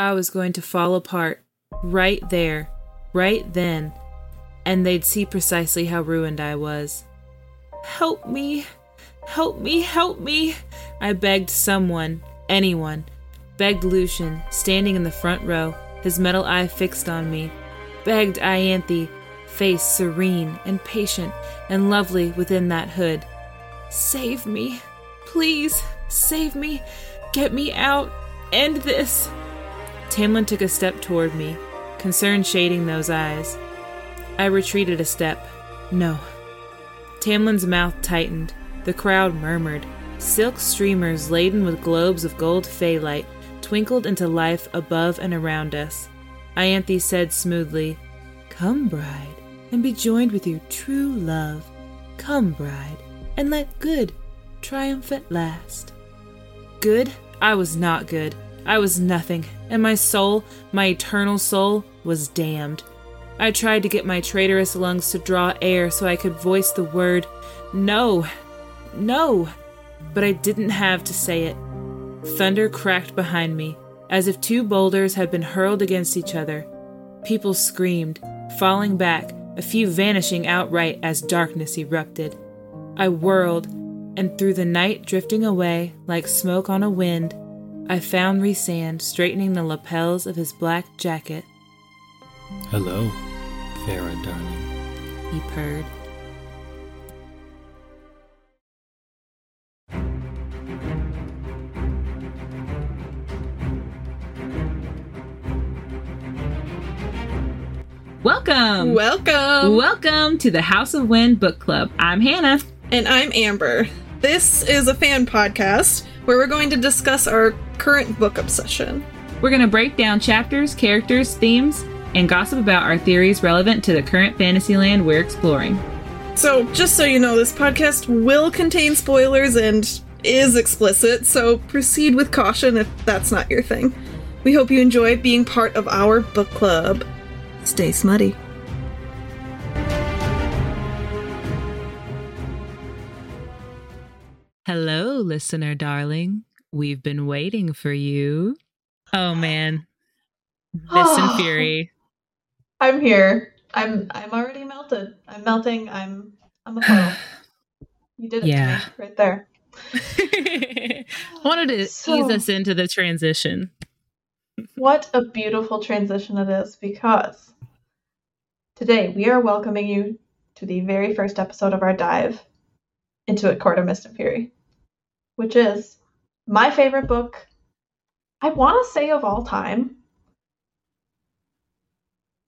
I was going to fall apart right there, right then, and they'd see precisely how ruined I was. Help me! Help me! Help me! I begged someone, anyone, begged Lucien, standing in the front row, his metal eye fixed on me, begged Ianthe, face serene and patient and lovely within that hood. Save me! Please, save me! Get me out! End this! Tamlin took a step toward me, concern shading those eyes. I retreated a step. No. Tamlin's mouth tightened. The crowd murmured. Silk streamers laden with globes of gold light twinkled into life above and around us. Ianthe said smoothly, Come, bride, and be joined with your true love. Come, bride, and let good triumph at last. Good? I was not good. I was nothing, and my soul, my eternal soul, was damned. I tried to get my traitorous lungs to draw air so I could voice the word no, no, but I didn't have to say it. Thunder cracked behind me, as if two boulders had been hurled against each other. People screamed, falling back, a few vanishing outright as darkness erupted. I whirled, and through the night drifting away like smoke on a wind, I found Rhysand straightening the lapels of his black jacket. Hello, Feyre, darling, he purred. Welcome! Welcome! Welcome to the House of Wind Book Club. I'm Hannah. And I'm Amber. This is a fan podcast where we're going to discuss our current book obsession. We're going to break down chapters, characters, themes, and gossip about our theories relevant to the current fantasyland we're exploring. So, just so you know, this podcast will contain spoilers and is explicit, so proceed with caution if that's not your thing. We hope you enjoy being part of our book club. Stay smutty. Hello, listener darling. We've been waiting for you. Oh man. This and Fury. I'm here. I'm I'm already melted. I'm melting. I'm I'm a. You did it yeah. right there. I wanted to so, ease us into the transition. What a beautiful transition it is because Today, we are welcoming you to the very first episode of our dive into A Court of Mist and Fury, which is my favorite book, I want to say of all time.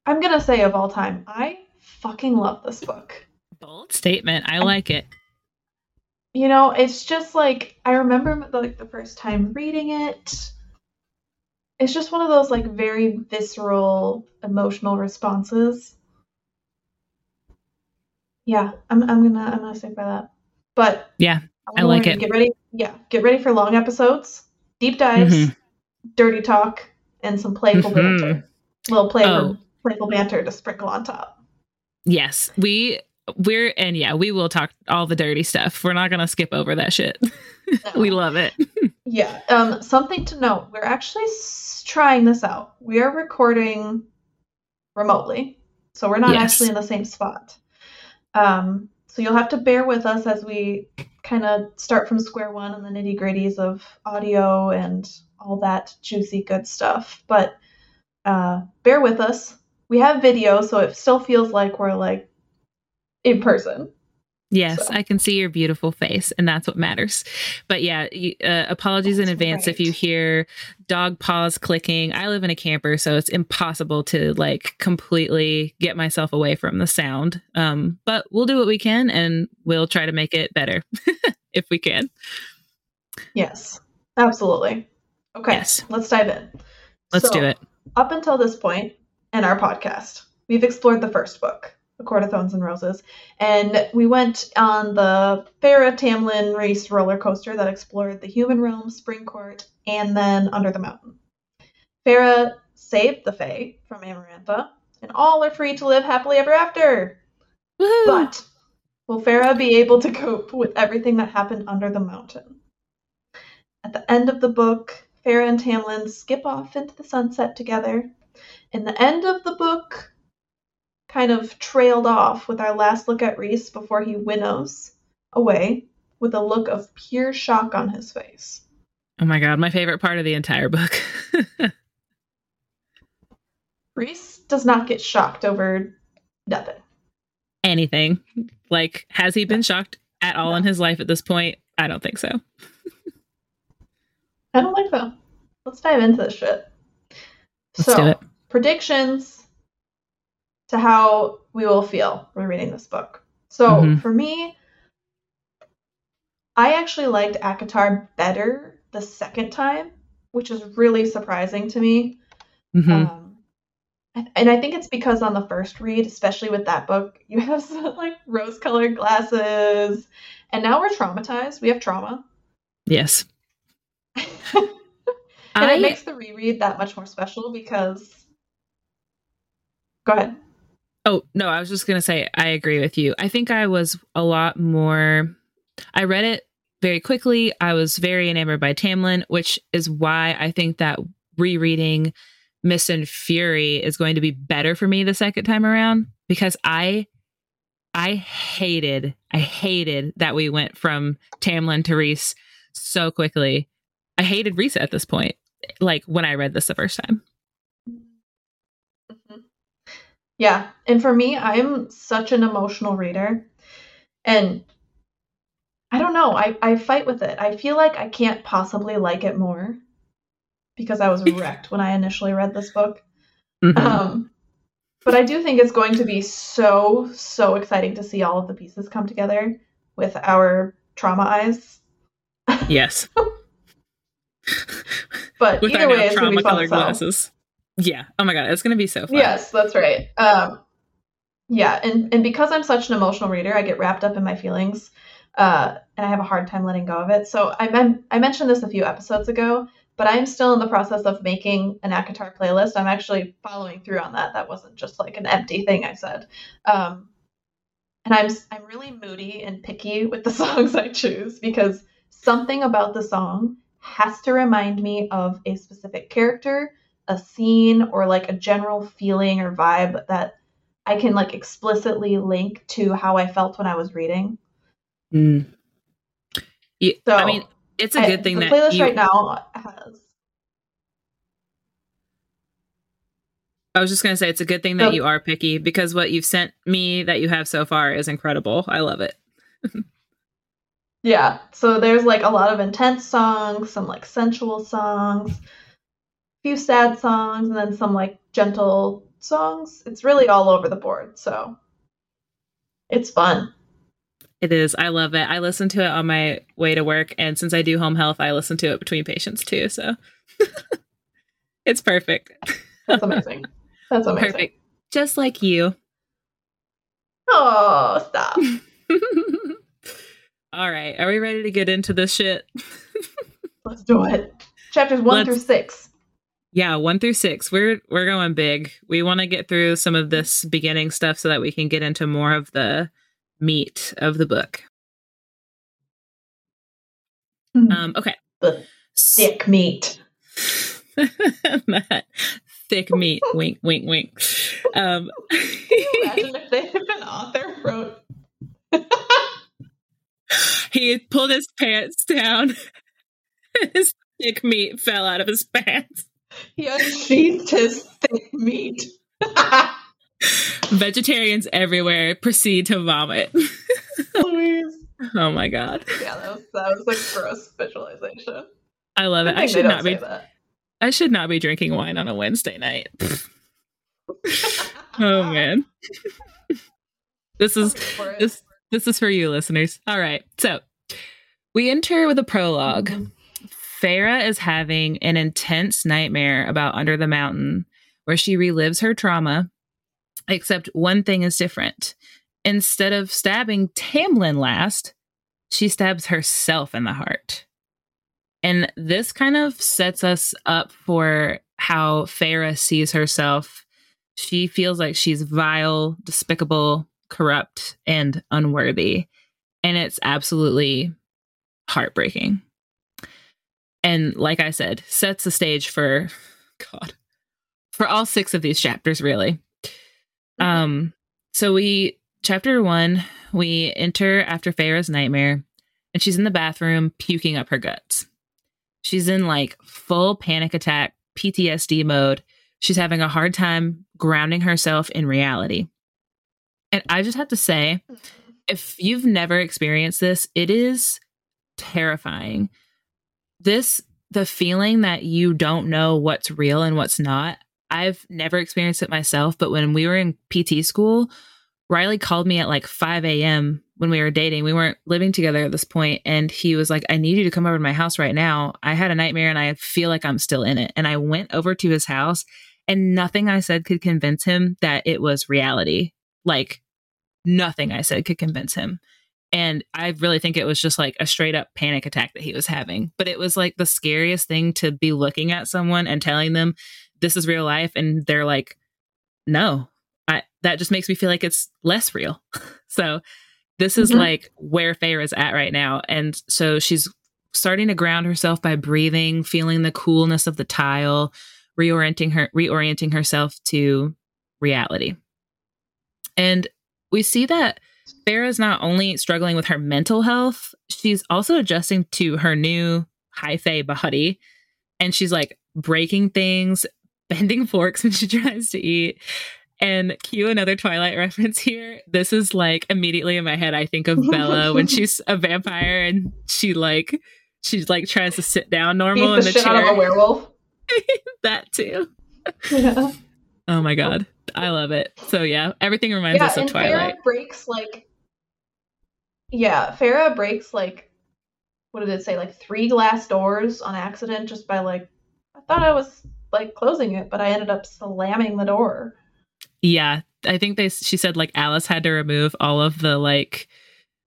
I'm going to say of all time. I fucking love this book. Bold statement. I like it. You know, it's just like I remember like the first time reading it. It's just one of those like very visceral emotional responses yeah, I'm I'm gonna I'm gonna stick by that. But yeah, I like it. Get ready, yeah, get ready for long episodes, deep dives, mm-hmm. dirty talk, and some playful mm-hmm. banter. Little playful oh. playful banter to sprinkle on top. Yes, we we're and yeah, we will talk all the dirty stuff. We're not gonna skip over that shit. No. we love it. yeah. Um. Something to note: we're actually s- trying this out. We are recording remotely, so we're not yes. actually in the same spot. Um, so you'll have to bear with us as we kind of start from square one and the nitty gritties of audio and all that juicy good stuff. But uh, bear with us. We have video, so it still feels like we're like in person. Yes, so. I can see your beautiful face, and that's what matters. But yeah, uh, apologies that's in advance right. if you hear dog paws clicking. I live in a camper, so it's impossible to like completely get myself away from the sound. Um, but we'll do what we can, and we'll try to make it better if we can. Yes, absolutely. Okay, yes. let's dive in. Let's so, do it. Up until this point in our podcast, we've explored the first book the Court of Thorns and Roses. And we went on the Feyre Tamlin race roller coaster that explored the human realm, Spring Court, and then Under the Mountain. Feyre saved the Fae from Amarantha, and all are free to live happily ever after. Woo-hoo! But will Feyre be able to cope with everything that happened under the mountain? At the end of the book, Feyre and Tamlin skip off into the sunset together. In the end of the book kind of trailed off with our last look at Rhys before he winnows away with a look of pure shock on his face. Oh my god, my favorite part of the entire book. Rhys does not get shocked over nothing. Anything. Like, has he been shocked at all no. in his life at this point? I don't think so. I don't think so. Let's dive into this shit. Let's so, predictions to how we will feel when reading this book. So, mm-hmm. for me, I actually liked ACOTAR better the second time, which is really surprising to me. Mm-hmm. Um, and I think it's because on the first read, especially with that book, you have some, like rose colored glasses. And now we're traumatized. We have trauma. Yes. and I... it makes the reread that much more special because. Go ahead. Oh, no, I was just going to say, I agree with you. I think I was a lot more. I read it very quickly. I was very enamored by Tamlin, which is why I think that rereading Mist and Fury is going to be better for me the second time around because I I hated I hated that we went from Tamlin to Rhys so quickly. I hated Rhys at this point, like when I read this the first time. Mm-hmm. Yeah, and for me, I'm such an emotional reader, and I don't know. I I fight with it. I feel like I can't possibly like it more because I was wrecked when I initially read this book. Mm-hmm. Um, but I do think it's going to be so, so exciting to see all of the pieces come together with our trauma eyes. Yes. but with either way, it's going to be fun. Glasses. Yeah. Oh my god, it's to be so fun. Yes, that's right. Um, yeah, and and because I'm such an emotional reader, I get wrapped up in my feelings, uh, and I have a hard time letting go of it. So I I mentioned this a few episodes ago but I'm still in the process of making an ACOTAR playlist. I'm actually following through on that. That wasn't just like an empty thing I said. Um, and I'm I'm really moody and picky with the songs I choose because something about the song has to remind me of a specific character, a scene, or like a general feeling or vibe that I can like explicitly link to how I felt when I was reading. Mm. Yeah, so, I mean, it's a good I, thing the that playlist you... right now has. I was just gonna say it's a good thing that you are picky because what you've sent me that you have so far is incredible. I love it. yeah. So there's like a lot of intense songs, some like sensual songs, a few sad songs, and then some like gentle songs. It's really all over the board. So it's fun. It is. I love it. I listen to it on my way to work. And since I do home health, I listen to it between patients too. So it's perfect. That's amazing. That's amazing. Perfect. Just like you. Oh, stop. All right. Are we ready to get into this shit? Let's do it. Chapters one Let's, through six. Yeah, one through six. We're we're going big. We want to get through some of this beginning stuff so that we can get into more of the meat of the book. Mm. Um, okay. The thick meat. that thick meat. wink, wink, wink. Um, imagine if, they, if an author wrote. he pulled his pants down. his thick meat fell out of his pants. He unsheathed his thick meat. Vegetarians everywhere proceed to vomit. Please. Oh my god. Yeah, that was, that was like gross visualization. I love it. I, I should not be. I should not be drinking wine on a Wednesday night. oh man. this is this this is for you listeners. All right. So, we enter with a prolog mm-hmm. Feyre is having an intense nightmare about Under the Mountain where she relives her trauma Except one thing is different. Instead of stabbing Tamlin last, she stabs herself in the heart. And this kind of sets us up for how Feyre sees herself. She feels like she's vile, despicable, corrupt, and unworthy. And it's absolutely heartbreaking. And like I said, sets the stage for God, for all six of these chapters, really. Mm-hmm. Um, so we chapter one, we enter after Feyre's nightmare, and she's in the bathroom puking up her guts. She's in like full panic attack, PTSD mode. She's having a hard time grounding herself in reality. And I just have to say, if you've never experienced this, it is terrifying. This, the feeling that you don't know what's real and what's not. I've never experienced it myself, but when we were in PT school, Riley called me at like 5 a.m. when we were dating. We weren't living together at this point, and he was like, I need you to come over to my house right now. I had a nightmare and I feel like I'm still in it. And I went over to his house, and nothing I said could convince him that it was reality. Like, nothing I said could convince him. And I really think it was just like a straight up panic attack that he was having. But it was like the scariest thing to be looking at someone and telling them this is real life. And they're like, no, I, that just makes me feel like it's less real. so this is mm-hmm. like where Feyre's at right now. And so she's starting to ground herself by breathing, feeling the coolness of the tile, reorienting her reorienting herself to reality. And we see that Feyre's not only struggling with her mental health, she's also adjusting to her new high fae body. And she's like breaking things, bending forks when she tries to eat. And cue another Twilight reference here. This is like immediately in my head, I think of Bella when she's a vampire and she like she's like tries to sit down normal in the chair. Out of a werewolf. that too. Yeah. Oh my oh. god. I love it. So yeah, everything reminds yeah, us of Twilight. Feyre breaks like Yeah, Feyre breaks like what did it say? Like three glass doors on accident just by like I thought I was like closing it, but I ended up slamming the door. Yeah, I think they she said like Alis had to remove all of the like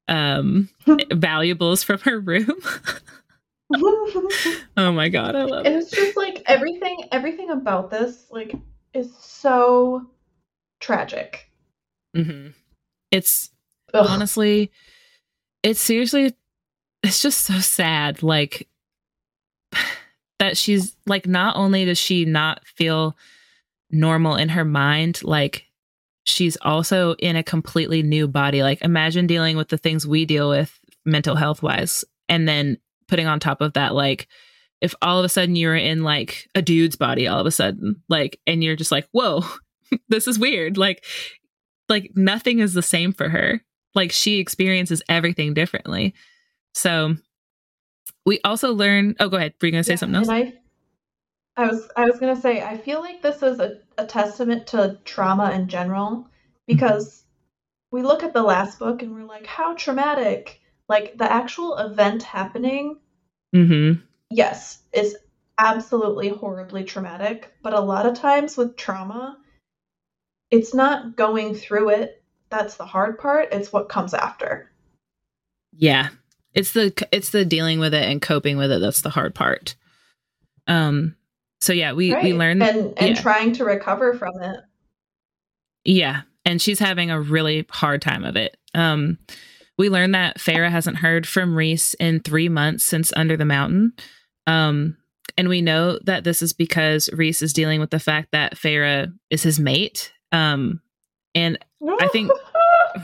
um valuables from her room. oh my god, I love and it. It's just like everything everything about this like is so tragic. Mm-hmm. It's Ugh. honestly, it's seriously, it's just so sad. Like that she's like, not only does she not feel normal in her mind, like she's also in a completely new body. Like imagine dealing with the things we deal with mental health wise, and then putting on top of that, like if all of a sudden you're in like a dude's body all of a sudden, like, and you're just like, whoa, this is weird. Like, like nothing is the same for her. Like she experiences everything differently. So we also learn. Oh, go ahead. Were you gonna say yeah, something else? I, I was I was gonna say I feel like this is a, a testament to trauma in general because mm-hmm. we look at the last book and we're like, how traumatic. Like the actual event happening. Mm-hmm yes, is absolutely horribly traumatic, but a lot of times with trauma, it's not going through it that's the hard part, it's what comes after. Yeah. It's the it's the dealing with it and coping with it that's the hard part. Um so yeah, we right. we learned and and yeah. trying to recover from it. Yeah, and she's having a really hard time of it. Um we learned that Feyre hasn't heard from Rhys in 3 months since Under the Mountain. Um, and we know that this is because Rhys is dealing with the fact that Feyre is his mate. Um, and I think,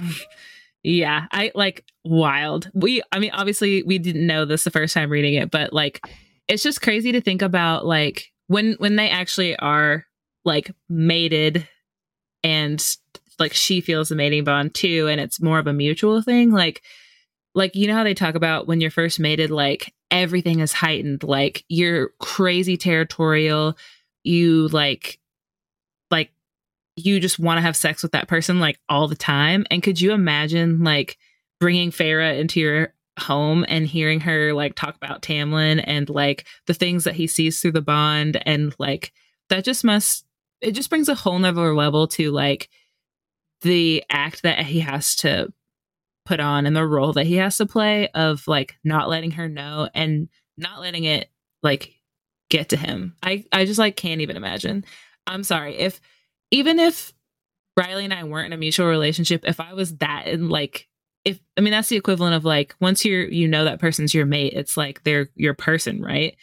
yeah, I like wild. We, I mean, obviously we didn't know this the first time reading it, but like, it's just crazy to think about like when when they actually are like mated and like she feels the mating bond too and it's more of a mutual thing. Like like you know how they talk about when you're first mated like everything is heightened like you're crazy territorial you like like you just want to have sex with that person like all the time? And could you imagine like bringing Feyre into your home and hearing her like talk about Tamlin and like the things that he sees through the bond and like that just must it just brings a whole nother level to like the act that he has to put on and the role that he has to play of like not letting her know and not letting it like get to him. I I just like can't even imagine. I'm sorry if even if Riley and I weren't in a mutual relationship, if I was that and like if I mean that's the equivalent of like once you're you know that person's your mate, it's like they're your person, right?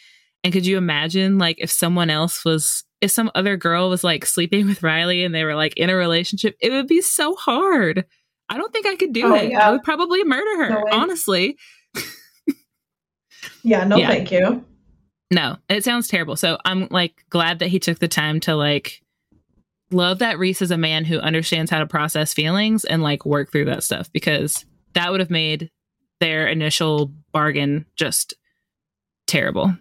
And could you imagine like if someone else was if some other girl was like sleeping with Riley and they were like in a relationship, it would be so hard. I don't think I could do oh, it. Yeah. I would probably murder her, no honestly. yeah, no yeah. thank you. No, it sounds terrible. So I'm like glad that he took the time to like love that Rhys is a man who understands how to process feelings and like work through that stuff because that would have made their initial bargain just terrible.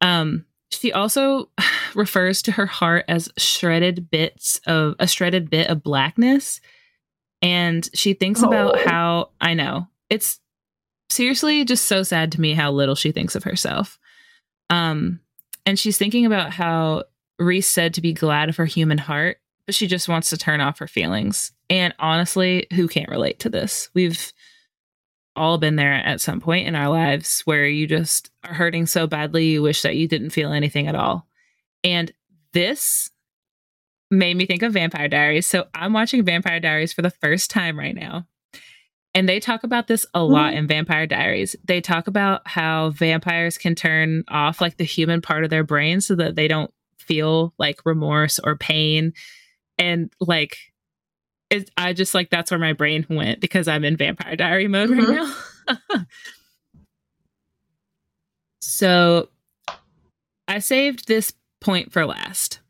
Um, she also refers to her heart as shredded bits of a shredded bit of blackness. And she thinks oh. about how I know it's seriously just so sad to me how little she thinks of herself. Um, and she's thinking about how Rhys said to be glad of her human heart, but she just wants to turn off her feelings. And honestly, who can't relate to this? We've all been there at some point in our lives where you just are hurting so badly you wish that you didn't feel anything at all. And this made me think of Vampire Diaries. So I'm watching Vampire Diaries for the first time right now. And they talk about this a lot mm-hmm. in Vampire Diaries. They talk about how vampires can turn off like the human part of their brain so that they don't feel like remorse or pain. And like it, I just like that's where my brain went because I'm in Vampire Diary mode mm-hmm. right now. so I saved this point for last,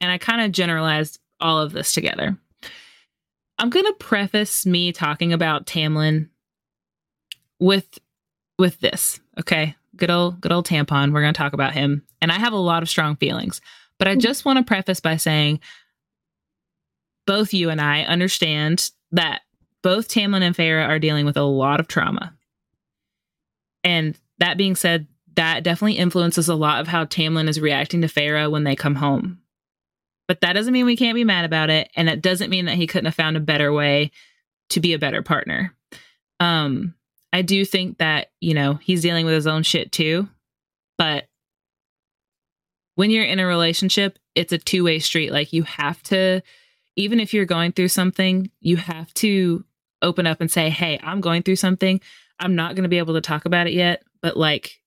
and I kind of generalized all of this together. I'm going to preface me talking about Tamlin with with this, okay? Good old good old tampon. We're going to talk about him, and I have a lot of strong feelings. But I mm-hmm. just want to preface by saying both you and I understand that both Tamlin and Feyre are dealing with a lot of trauma. And that being said, that definitely influences a lot of how Tamlin is reacting to Feyre when they come home. But that doesn't mean we can't be mad about it. And it doesn't mean that he couldn't have found a better way to be a better partner. Um, I do think that, you know, he's dealing with his own shit too. But when you're in a relationship, it's a two way street. Like you have to even if you're going through something, you have to open up and say, Hey, I'm going through something. I'm not going to be able to talk about it yet, but like,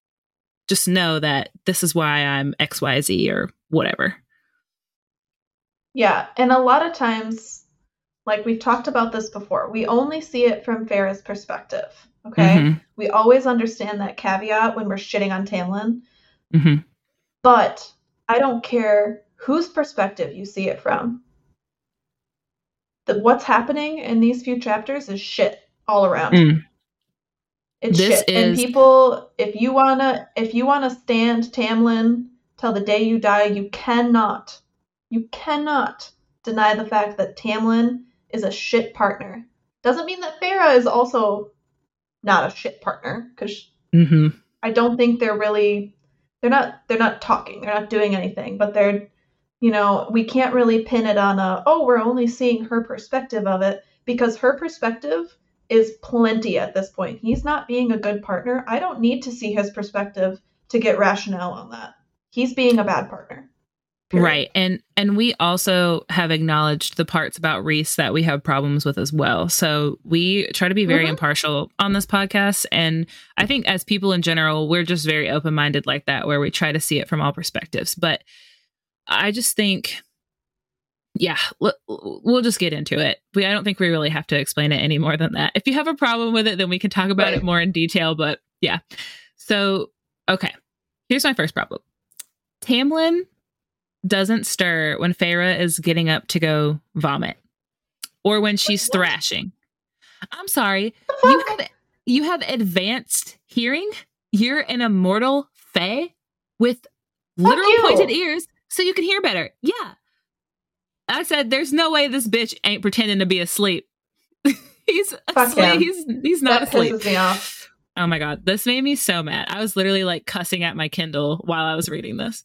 just know that this is why I'm XYZ or whatever. Yeah. And a lot of times, like we've talked about this before, we only see it from Feyre's perspective. Okay. Mm-hmm. We always understand that caveat when we're shitting on Tamlin. Mm-hmm. But I don't care whose perspective you see it from that what's happening in these few chapters is shit all around. Mm. It's this shit. Is... And people, if you wanna, if you wanna stand Tamlin till the day you die, you cannot, you cannot deny the fact that Tamlin is a shit partner. Doesn't mean that Feyre is also not a shit partner, because mm-hmm. I don't think they're really, they're not, they're not talking, they're not doing anything, but they're you know, we can't really pin it on a, oh, we're only seeing her perspective of it because her perspective is plenty at this point. He's not being a good partner. I don't need to see his perspective to get rationale on that. He's being a bad partner. Period. Right. And and we also have acknowledged the parts about Rhys that we have problems with as well. So we try to be very mm-hmm. impartial on this podcast and I think as people in general, we're just very open-minded like that where we try to see it from all perspectives. But I just think, yeah, we'll just get into it. We, I don't think we really have to explain it any more than that. If you have a problem with it, then we can talk about right. it more in detail. But yeah. So, okay. Here's my first problem Tamlin doesn't stir when Feyre is getting up to go vomit or when she's thrashing. I'm sorry. You have you have advanced hearing. You're an immortal fae with literal pointed ears so you can hear better. Yeah. I said, there's no way this bitch ain't pretending to be asleep. he's asleep. He's he's not that asleep. Me off. Oh my god, this made me so mad. I was literally like cussing at my Kindle while I was reading this.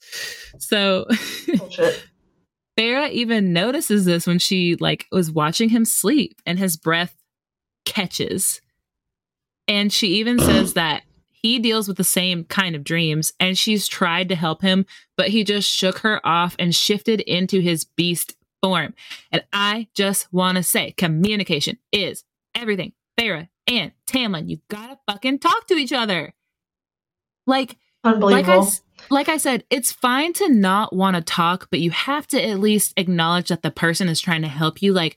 So Feyre even notices this when she like was watching him sleep and his breath catches. And she even says that he deals with the same kind of dreams and she's tried to help him, but he just shook her off and shifted into his beast form. And I just want to say communication is everything. Feyre and Tamlin, you gotta fucking talk to each other. Like, Unbelievable. Like like I said, it's fine to not want to talk, but you have to at least acknowledge that the person is trying to help you. Like,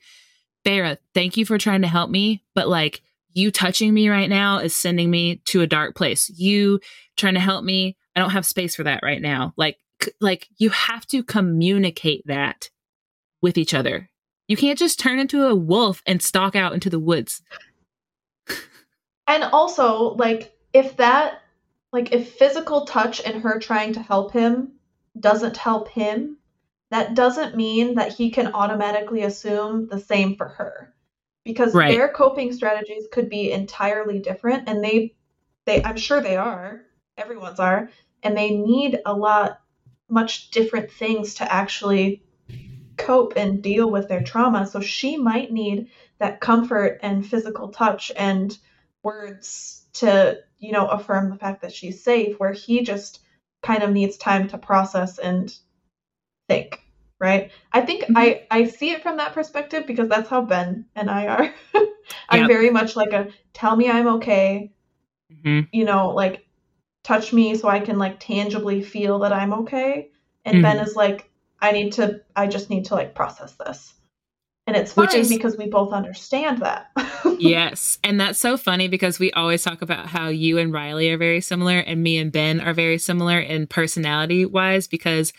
Feyre, thank you for trying to help me, but like you touching me right now is sending me to a dark place. You trying to help me, I don't have space for that right now. Like, like you have to communicate that with each other. You can't just turn into a wolf and stalk out into the woods. And also, like, if that, like, if physical touch and her trying to help him doesn't help him, that doesn't mean that he can automatically assume the same for her. Because right. their coping strategies could be entirely different and they they I'm sure they are, everyone's are, and they need a lot much different things to actually cope and deal with their trauma. So she might need that comfort and physical touch and words to, you know, affirm the fact that she's safe, where he just kind of needs time to process and think. Right. I think mm-hmm. I, I see it from that perspective because that's how Ben and I are. I'm yep. very much like a tell me I'm okay. Mm-hmm. You know, like touch me so I can like tangibly feel that I'm okay. And mm-hmm. Ben is like, I need to, I just need to like process this. And it's fine is, because we both understand that. yes. And that's so funny because we always talk about how you and Riley are very similar and me and Ben are very similar in personality wise because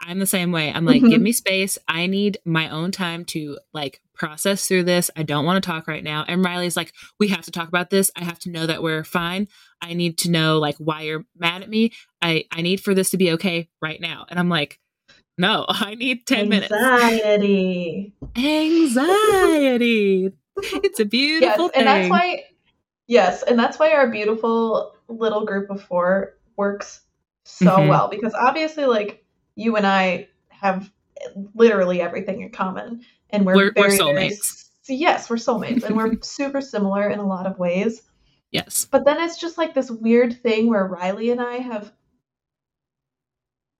I'm the same way. I'm like, mm-hmm. give me space. I need my own time to like process through this. I don't want to talk right now. And Riley's like, we have to talk about this. I have to know that we're fine. I need to know like why you're mad at me. I I need for this to be okay right now. And I'm like, no, I need 10 Anxiety. minutes. Anxiety. Anxiety. it's a beautiful yes, thing. And that's why yes, and that's why our beautiful little group of four works so mm-hmm. well because obviously like you and I have literally everything in common and we're, we're, very, we're soulmates. Very, yes, we're soulmates and we're super similar in a lot of ways. Yes. But then it's just like this weird thing where Riley and I have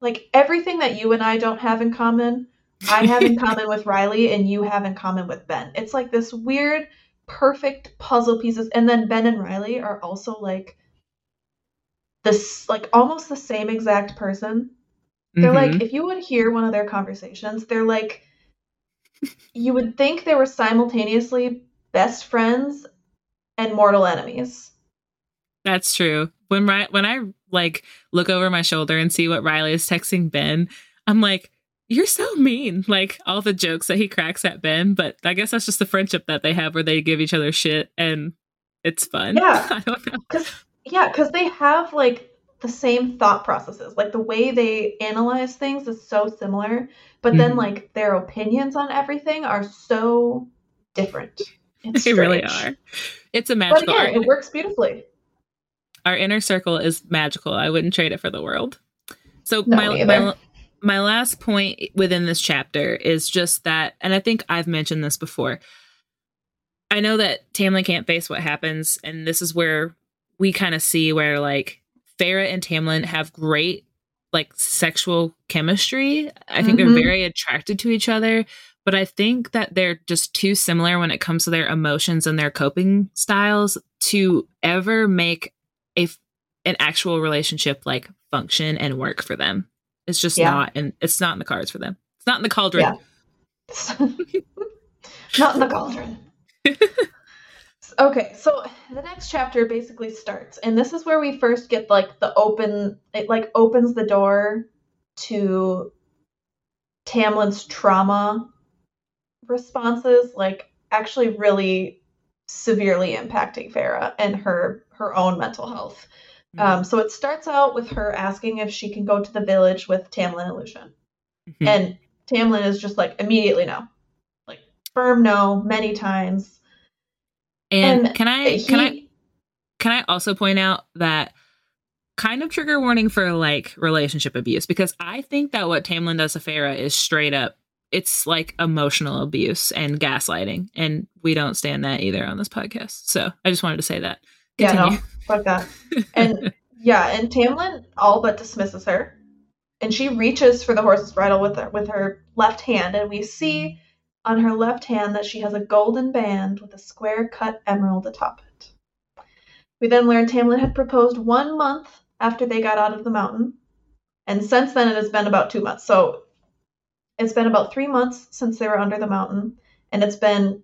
like everything that you and I don't have in common, I have in common with Riley and you have in common with Ben. It's like this weird, perfect puzzle pieces. And then Ben and Riley are also like this, like almost the same exact person. They're mm-hmm. like, if you would hear one of their conversations, they're like, you would think they were simultaneously best friends and mortal enemies. That's true. When when I like look over my shoulder and see what Riley is texting Ben, I'm like, you're so mean. Like all the jokes that he cracks at Ben, but I guess that's just the friendship that they have where they give each other shit and it's fun. Yeah. I don't know. Cause, yeah, because they have like the same thought processes. Like the way they analyze things is so similar, but mm-hmm. then like their opinions on everything are so different. It's they really are. It's a magical but again, It works beautifully our inner circle is magical. I wouldn't trade it for the world. So no, my, my my last point within this chapter is just that, and I think I've mentioned this before. I know that Tamlin can't face what happens, and this is where we kind of see where like Feyre and Tamlin have great like sexual chemistry. I think mm-hmm. they're very attracted to each other, but I think that they're just too similar when it comes to their emotions and their coping styles to ever make a an actual relationship like function and work for them. It's just yeah. not and it's not in the cards for them. It's not in the cauldron. Yeah. not in the cauldron. okay, so the next chapter basically starts, and this is where we first get like the open it like opens the door to Tamlin's trauma responses, like actually really severely impacting Feyre and her her own mental health. Mm-hmm. Um, so it starts out with her asking if she can go to the village with Tamlin and Lucien. Mm-hmm. And Tamlin is just like immediately no. Like firm no many times. And, and can I he, can I can I also point out that kind of trigger warning for like relationship abuse because I think that what Tamlin does to Feyre is straight up it's like emotional abuse and gaslighting and we don't stand that either on this podcast. So I just wanted to say that. Continue. Yeah, no, fuck that. And yeah, and Tamlin all but dismisses her, and she reaches for the horse's bridle with her with her left hand, and we see on her left hand that she has a golden band with a square cut emerald atop it. We then learned Tamlin had proposed one month after they got out of the mountain, And since then, it has been about two months. So it's been about three months since they were under the mountain, and it's been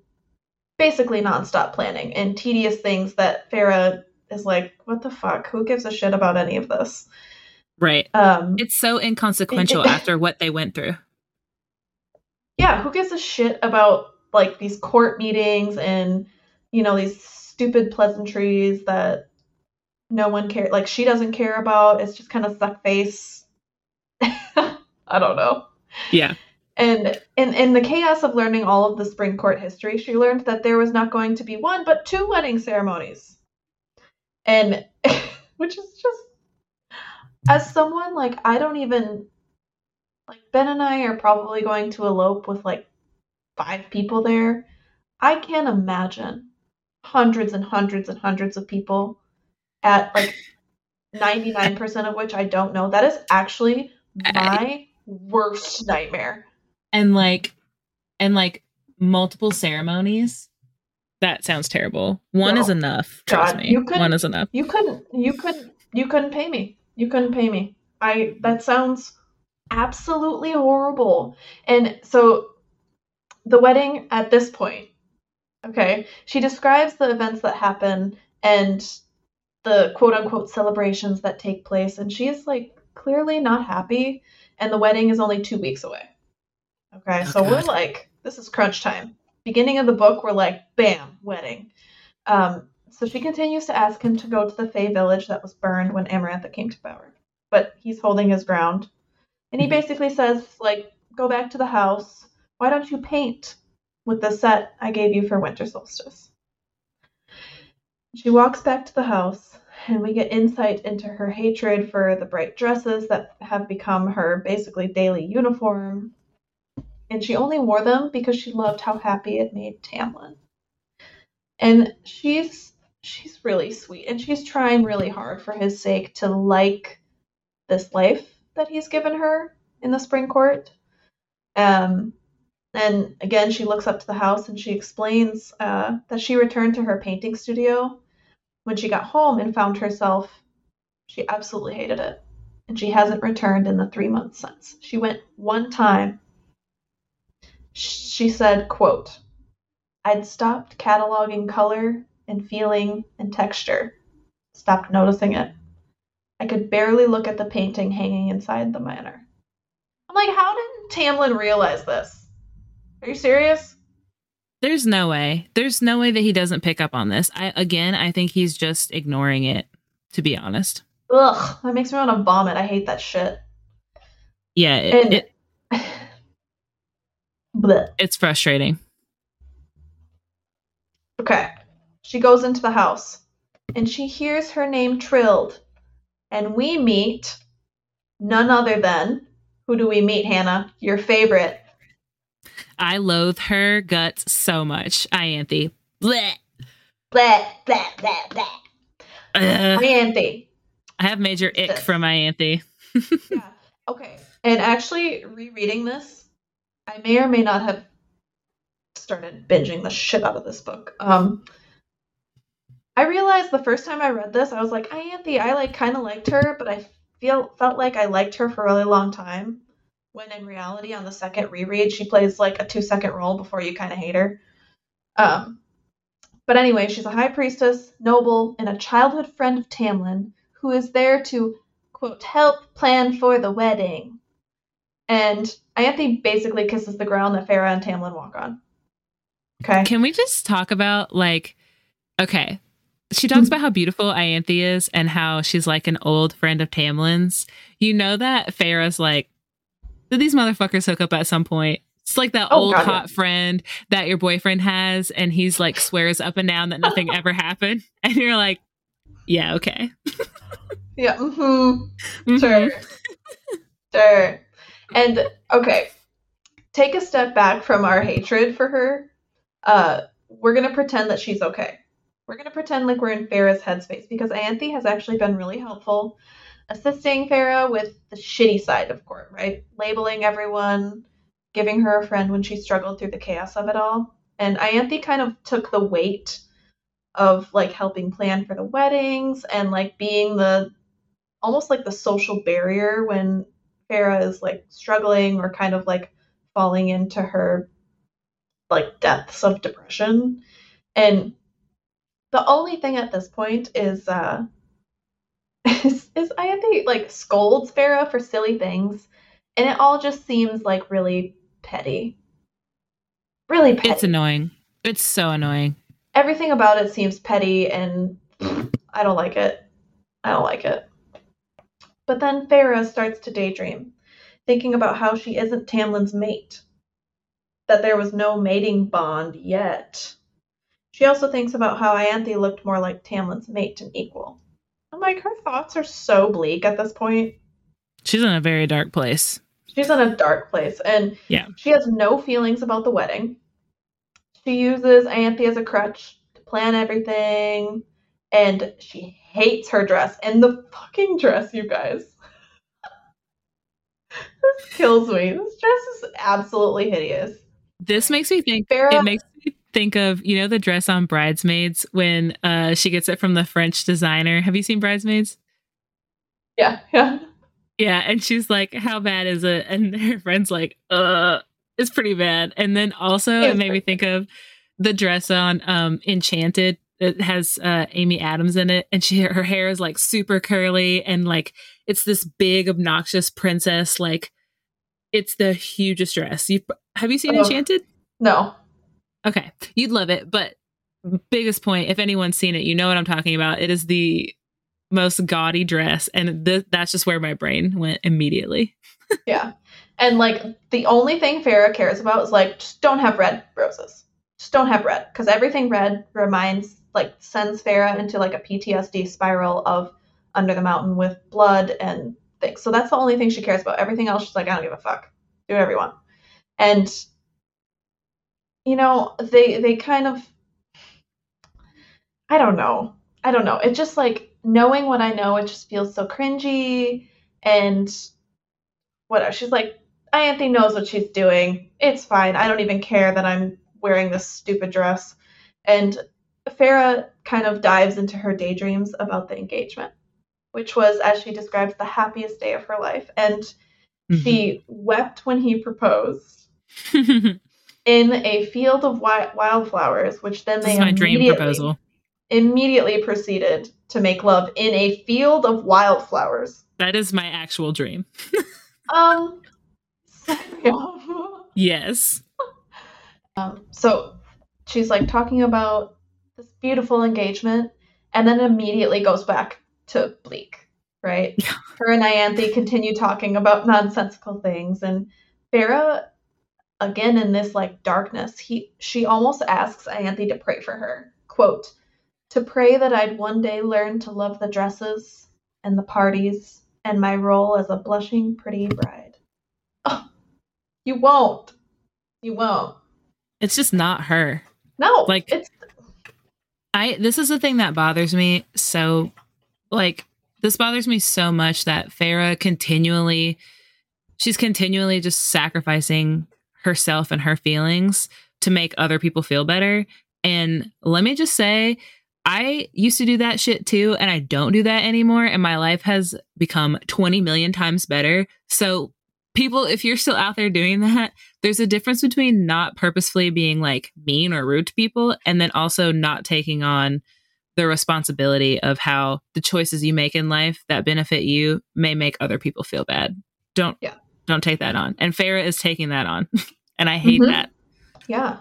basically nonstop planning and tedious things that Feyre is like, what the fuck? Who gives a shit about any of this? Right. Um, It's so inconsequential after what they went through. Yeah, who gives a shit about like these court meetings and you know these stupid pleasantries that no one care like she doesn't care about. It's just kind of suck face. I don't know. Yeah. And in, in the chaos of learning all of the spring court history, she learned that there was not going to be one, but two wedding ceremonies. And which is just as someone like I don't even like Ben and I are probably going to elope with like five people there. I can't imagine hundreds and hundreds and hundreds of people at like 99% of which I don't know. That is actually my worst nightmare. And like and like multiple ceremonies. That sounds terrible. One No. is enough. Trust God, me. you One is enough. You couldn't you couldn't you couldn't pay me. You couldn't pay me. I that sounds absolutely horrible. And so the wedding at this point, okay, she describes the events that happen and the quote unquote celebrations that take place and she is like clearly not happy and the wedding is only 2 weeks away. Okay, Oh, so we're like this is crunch time. Beginning of the book we're like bam, wedding. Um so she continues to ask him to go to the Fae village that was burned when Amarantha came to power. But he's holding his ground. And he Mhm. basically says, like, go back to the house. Why don't you paint with the set I gave you for winter solstice? She walks back to the house, and we get insight into her hatred for the bright dresses that have become her basically daily uniform. And she only wore them because she loved how happy it made Tamlin. And she's she's really sweet and she's trying really hard for his sake to like this life that he's given her in the spring court. Um, and again, she looks up to the house and she explains uh, that she returned to her painting studio when she got home and found herself. She absolutely hated it, and she hasn't returned in the three months since. She went one time. She said, "quote I'd stopped cataloging color and feeling and texture, stopped noticing it. I could barely look at the painting hanging inside the manor. I'm like, how did Tamlin realize this? Are you serious? There's no way. There's no way that he doesn't pick up on this. I again, I think he's just ignoring it, to be honest. Ugh, that makes me want to vomit. I hate that shit. Yeah, it, And it, it's frustrating. Okay. She goes into the house and she hears her name trilled. And we meet none other than who do we meet, Hannah? Your favorite. I loathe her guts so much. Ianthe. Blech. Blah, blah, blah, blah. Ugh. Ianthe. I have major ick from Ianthe. yeah. Okay. And actually, rereading this, I may or may not have started binging the shit out of this book. Um, I realized the first time I read this, I was like, Ianthe, I like kind of liked her, but I feel felt like I liked her for a really long time. When in reality, on the second reread, she plays like a two second role before you kind of hate her. Um, but anyway, she's a high priestess, noble, and a childhood friend of Tamlin who is there to quote help plan for the wedding. And Ianthe basically kisses the ground that Feyre and Tamlin walk on. Okay. Can we just talk about like okay. She talks about how beautiful Ianthe is and how she's like an old friend of Tamlin's. You know that Feyre's like, did these motherfuckers hook up at some point? It's like that Oh, old hot yeah. friend that your boyfriend has, and he's like swears up and down that nothing ever happened. And you're like, yeah, okay. Yeah. Mm-hmm. Mhm. Sure. sure. And okay, take a step back from our hatred for her. Uh, we're gonna pretend that she's okay. We're gonna pretend like we're in Feyre's headspace because Ianthe has actually been really helpful, assisting Farah with the shitty side of court, right? Labeling everyone, giving her a friend when she struggled through the chaos of it all. And Ianthe kind of took the weight of like helping plan for the weddings and like being the almost like the social barrier when Feyre is like struggling or kind of like falling into her like depths of depression. And the only thing at this point is uh is, is Ianthe like scolds Feyre for silly things, and it all just seems like really petty. Really petty. It's annoying. It's so annoying. Everything about it seems petty, and I don't like it. I don't like it. But then Feyre starts to daydream, thinking about how she isn't Tamlin's mate, that there was no mating bond yet. She also thinks about how Ianthe looked more like Tamlin's mate and equal. I'm like, her thoughts are so bleak at this point. She's in a very dark place. She's in a dark place, and yeah, she has no feelings about the wedding. She uses Ianthe as a crutch to plan everything, and she hates her dress and the fucking dress, you guys. this kills me. This dress is absolutely hideous. This makes me think. Farrah, it makes think of you know the dress on Bridesmaids when uh she gets it from the French designer. Have you seen Bridesmaids? Yeah, yeah. Yeah, and she's like, "How bad is it?" And her friend's like, "Uh, it's pretty bad." And then also, it, it made me think of the dress on um Enchanted. It has uh Amy Adams in it, and she her hair is like super curly and like it's this big obnoxious princess. Like, it's the hugest dress. You have you seen Enchanted? No. Okay, you'd love it, but biggest point, if anyone's seen it, you know what I'm talking about. It is the most gaudy dress, and th- that's just where my brain went immediately. yeah, and like the only thing Feyre cares about is like just don't have red roses, just don't have red, because everything red reminds like sends Feyre into like a PTSD spiral of under the mountain with blood and things. So that's the only thing she cares about. Everything else, she's like, I don't give a fuck. Do whatever you want. And you know, they they kind of I don't know. I don't know. It just like knowing what I know, it just feels so cringy and whatever. She's like, Ianthe knows what she's doing. It's fine. I don't even care that I'm wearing this stupid dress. And Feyre kind of dives into her daydreams about the engagement, which was, as she describes, the happiest day of her life. And mm-hmm. she wept when he proposed. in a field of wi- wildflowers, which then this they my dream proposal. immediately proceeded to make love in a field of wildflowers. That is my actual dream. um. yes. Um, so she's like talking about this beautiful engagement, and then immediately goes back to bleak. Right? Her and Ianthe continue talking about nonsensical things, and Feyre again in this like darkness, he she almost asks Ianthe to pray for her. Quote, to pray that I'd one day learn to love the dresses and the parties and my role as a blushing pretty bride. Oh, you won't. You won't. It's just not her. No. Like it's I this is the thing that bothers me so like this bothers me so much that Feyre continually she's continually just sacrificing herself and her feelings to make other people feel better. And let me just say, I used to do that shit too, and I don't do that anymore. And my life has become 20 million times better. So, people, if you're still out there doing that, there's a difference between not purposefully being like mean or rude to people and then also not taking on the responsibility of how the choices you make in life that benefit you may make other people feel bad. Don't yeah. don't take that on. And Feyre is taking that on. And I hate mm-hmm. that. Yeah.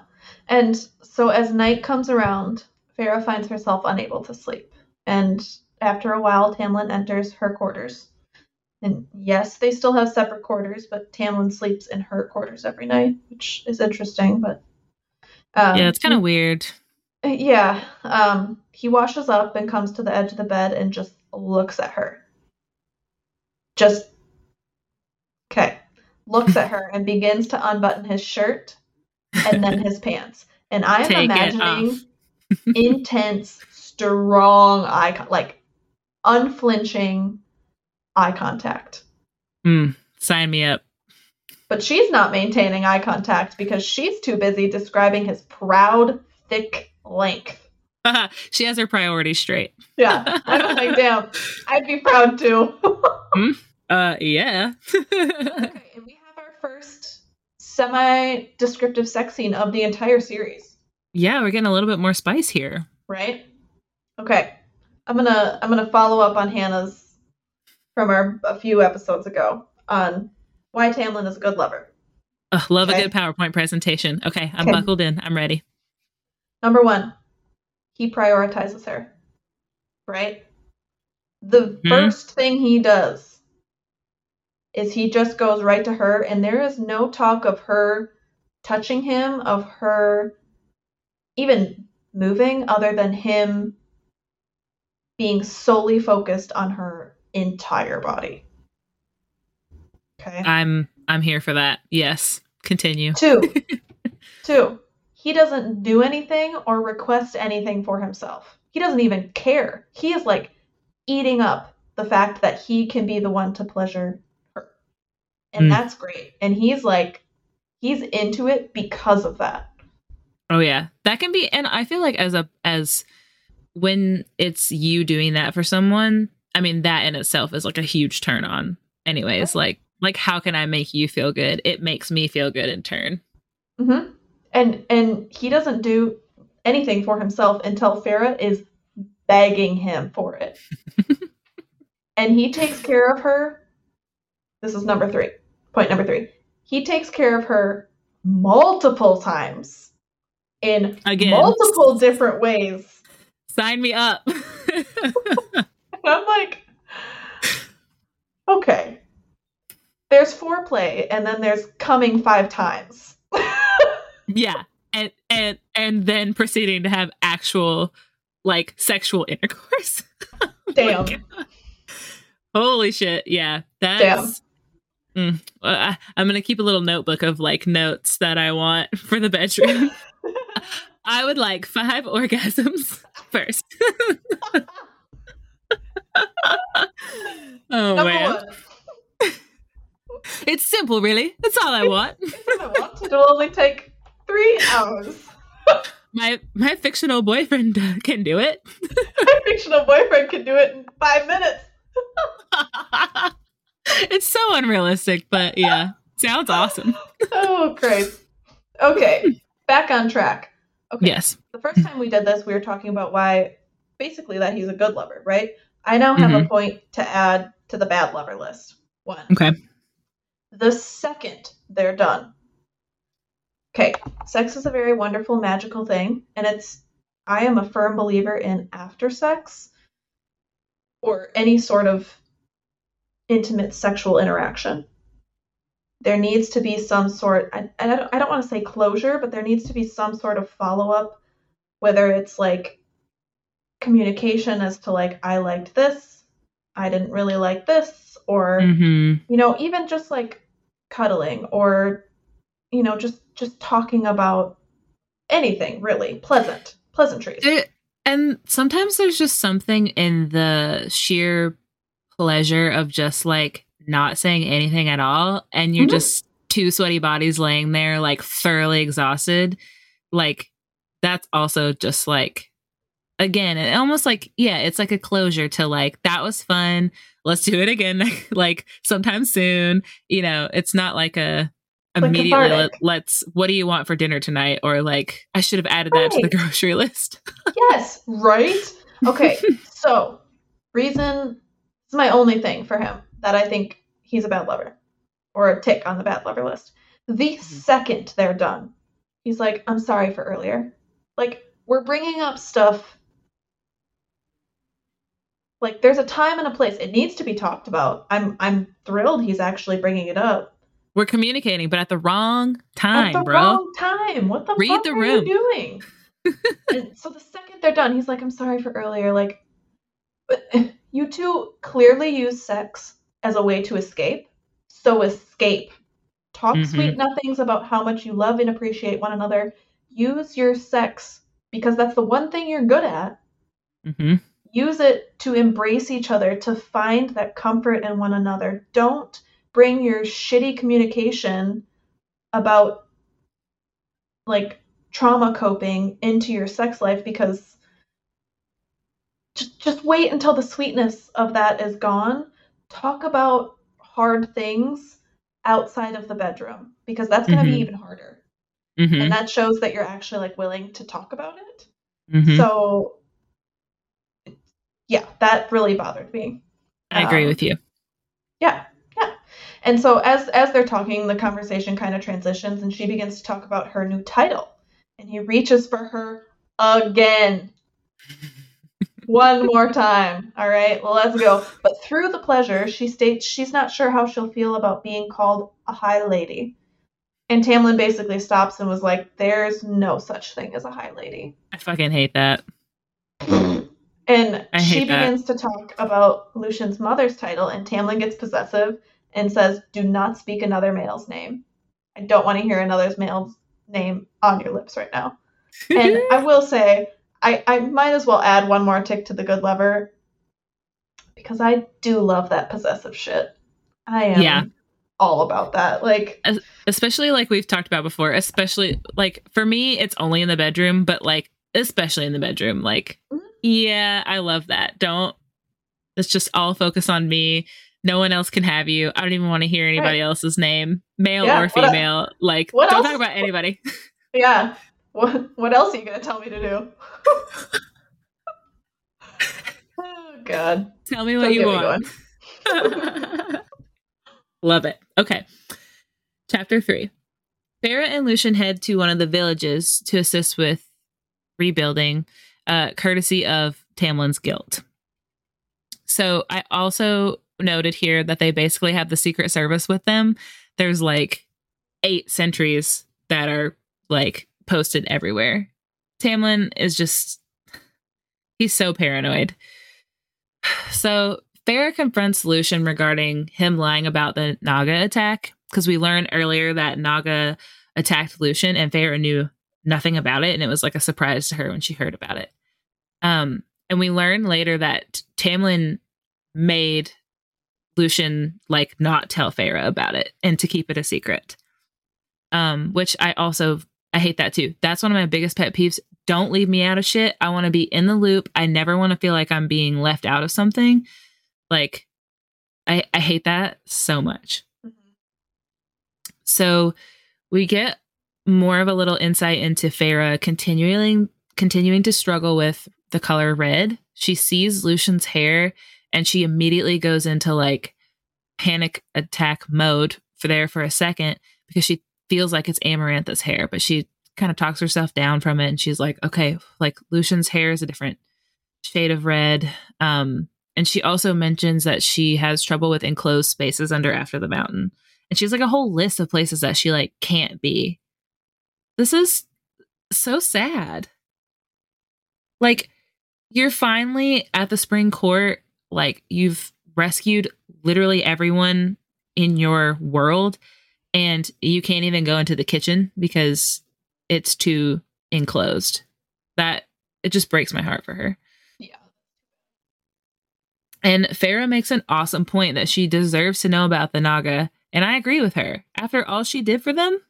And so as night comes around, Feyre finds herself unable to sleep. And after a while, Tamlin enters her quarters. And yes, they still have separate quarters, but Tamlin sleeps in her quarters every night, which is interesting. But um, yeah, it's kind of weird. Yeah. Um, he washes up and comes to the edge of the bed and just looks at her. Just okay looks at her and begins to unbutton his shirt and then his pants. And I'm Take imagining intense, strong eye con- like unflinching eye contact. Mm, sign me up. But she's not maintaining eye contact because she's too busy describing his proud, thick length. she has her priorities straight. Yeah. I was like, damn, I'd be proud too. Hmm? uh, yeah. okay, and we first semi descriptive sex scene of the entire series. Yeah, we're getting a little bit more spice here. Right? Okay. I'm gonna I'm gonna follow up on Hannah's from our a few episodes ago on why Tamlin is a good lover. Ugh, love Okay. a good PowerPoint presentation. Okay, I'm Okay. buckled in. I'm ready. Number one, he prioritizes her. Right? The Mhm. first thing he does is he just goes right to her, and there is no talk of her touching him, of her even moving, other than him being solely focused on her entire body. Okay. I'm I'm here for that. Yes. Continue. Two. Two. He doesn't do anything or request anything for himself. He doesn't even care. He is like eating up the fact that he can be the one to pleasure. And Mm. that's great. And he's like, he's into it because of that. Oh yeah. That can be and I feel like as a as when it's you doing that for someone, I mean that in itself is like a huge turn on. Anyways, like like how can I make you feel good? It makes me feel good in turn. hmm And and he doesn't do anything for himself until Feyre is begging him for it. and he takes care of her. This is number three. Point number three. He takes care of her multiple times in Again. multiple different ways. Sign me up. I'm like, okay. There's foreplay, and then there's coming five times. yeah. And and and then proceeding to have actual like sexual intercourse. Damn. Holy shit. Yeah. That's Mm. I, I'm gonna keep a little notebook of like notes that I want for the bedroom. I would like five orgasms first. oh Number man, one. it's simple, really. That's all I want. I want It'll only take three hours. my my fictional boyfriend uh, can do it. My fictional boyfriend can do it in five minutes. it's so unrealistic, but yeah, sounds awesome. Oh, great. Okay, back on track. Okay, Yes. the first time we did this, we were talking about why, basically, that he's a good lover, right? I now have a mm-hmm. point to add to the bad lover list. One. Okay. The second they're done. Okay, sex is a very wonderful, magical thing, and it's, I am a firm believer in after sex or any sort of intimate sexual interaction. There needs to be some sort, I, I don't, I don't want to say closure, but there needs to be some sort of follow up, whether it's like communication as to like, I liked this, I didn't really like this, or hmm you know even just like cuddling or you know just just talking about anything really pleasant pleasantries There, and sometimes there's just something in the sheer pleasure of just like not saying anything at all, and you're Mhm. just two sweaty bodies laying there, like thoroughly exhausted. Like, that's also just like, again, it almost like, yeah, it's like a closure to like, that was fun. Let's do it again, like sometime soon. You know, it's not like a, Like immediately cathartic. let's what do you want for dinner tonight or like i should have added that to the grocery list yes right okay so reason is my only thing for him that i think he's a bad lover or a tick on the bad lover list the mm-hmm. second they're done he's like i'm sorry for earlier like we're bringing up stuff like there's a time and a place it needs to be talked about i'm i'm thrilled he's actually bringing it up We're communicating, but at the wrong time, at the bro. wrong time. What the Read fuck the are room. you doing? and so the second they're done, he's like, "I'm sorry for earlier." Like, but you two clearly use sex as a way to escape. So escape. Talk Mhm. sweet nothings about how much you love and appreciate one another. Use your sex because that's the one thing you're good at. hmm Use it to embrace each other, to find that comfort in one another. Don't bring your shitty communication about like trauma coping into your sex life because just just wait until the sweetness of that is gone. Talk about hard things outside of the bedroom because that's going to Mhm. be even harder. Mhm. And that shows that you're actually like willing to talk about it. Mhm. So yeah, that really bothered me. I agree um, with you. Yeah, yeah. And so as as they're talking, the conversation kind of transitions, and she begins to talk about her new title, and he reaches for her again, one more time. All right, well let's go. But through the pleasure, she states she's not sure how she'll feel about being called a high lady. And Tamlin basically stops and was like, "There's no such thing as a high lady." I fucking hate that. And she hate that. begins to talk about Lucien's mother's title, and Tamlin gets possessive and says, Do not speak another male's name. I don't want to hear another male's name on your lips right now. And I will say, I, I might as well add one more tick to the good lover because I do love that possessive shit. I am Yeah. all about that. Like, especially like we've talked about before especially like for me it's only in the bedroom but like especially in the bedroom like Mhm. yeah i love that don't let's just all focus on me no one else can have you i don't even want to hear anybody else's name male Yeah, or female like don't else- talk about anybody yeah. What, what else are you going to tell me to do? oh, God. tell me Don't what you want. Love it. Okay. Chapter three. Feyre and Lucien head to one of the villages to assist with rebuilding, uh, courtesy of Tamlin's guilt. So I also noted here that they basically have the Secret Service with them. There's like eight sentries that are like posted everywhere. Tamlin is just he's so paranoid. So Feyre confronts Lucien regarding him lying about the Naga attack because we learned earlier that Naga attacked Lucien and Feyre knew nothing about it and it was like a surprise to her when she heard about it. Um and we learn later that Tamlin made Lucien like not tell Feyre about it and to keep it a secret. Um which I also I hate that too. That's one of my biggest pet peeves. Don't leave me out of shit. I want to be in the loop. I never want to feel like I'm being left out of something. Like I I hate that so much. So we get more of a little insight into Feyre continuing continuing to struggle with the color red. She sees Lucien's hair and she immediately goes into like panic attack mode for there for a second because she feels like it's Amarantha's hair, but she kind of talks herself down from it and she's like, okay, like Lucien's hair is a different shade of red. Um, and she also mentions that she has trouble with enclosed spaces under after the mountain. And she's like a whole list of places that she like can't be. This is so sad. Like you're finally at the spring court, like you've rescued literally everyone in your world and you can't even go into the kitchen because it's too enclosed. That it just breaks my heart for her. Yeah. And Feyre makes an awesome point that she deserves to know about the Naga, and I agree with her. After all she did for them,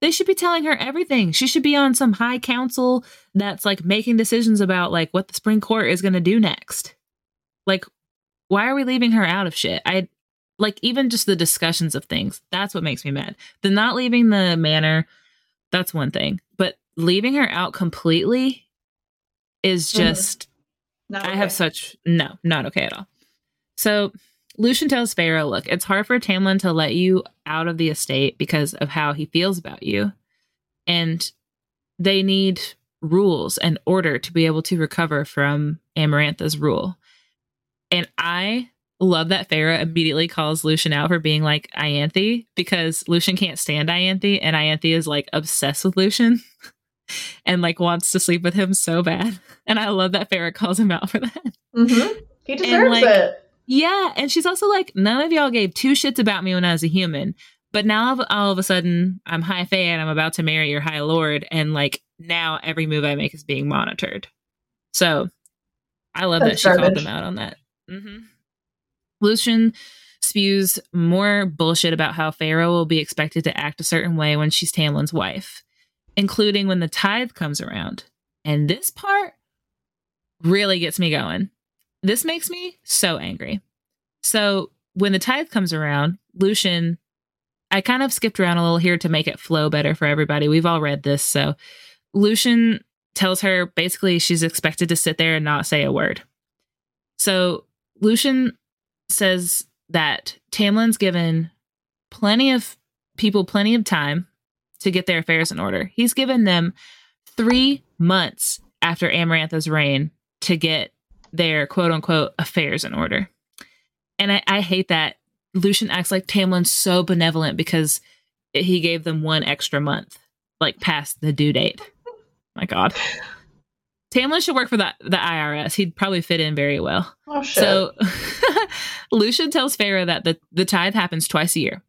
they should be telling her everything. She should be on some high council that's like making decisions about like what the Spring Court is going to do next. Like why are we leaving her out of shit? I like even just the discussions of things. That's what makes me mad. The not leaving the manor, that's one thing, but leaving her out completely is Mhm. just I okay. have such no, not okay at all. So Lucien tells Feyre look, it's hard for Tamlin to let you out of the estate because of how he feels about you. And they need rules and order to be able to recover from Amarantha's rule. And I love that Feyre immediately calls Lucien out for being like Ianthe because Lucien can't stand Ianthe and Ianthe is like obsessed with Lucien and like wants to sleep with him so bad. And I love that Feyre calls him out for that. Mhm. He deserves like, it. Yeah, and she's also like, none of y'all gave two shits about me when I was a human, but now all of- a sudden I'm high fae and I'm about to marry your high lord, and like now every move I make is being monitored. So I love that That's she called garbage. them out on that. hmm Lucien spews more bullshit about how Feyre will be expected to act a certain way when she's Tamlin's wife, including when the tithe comes around. And this part really gets me going. This makes me so angry. So when the tithe comes around, Lucien, I kind of skipped around a little here to make it flow better for everybody. We've all read this. So Lucien tells her basically she's expected to sit there and not say a word. So Lucien says that Tamlin's given plenty of people plenty of time to get their affairs in order. He's given them three months after Amarantha's reign to get their quote unquote affairs in order. And I, I hate that Lucien acts like Tamlin's so benevolent because he gave them one extra month, like past the due date. My God. Tamlin should work for the, the IRS. He'd probably fit in very well. Oh, shit. So Lucien tells Feyre that the, the tithe happens twice a year.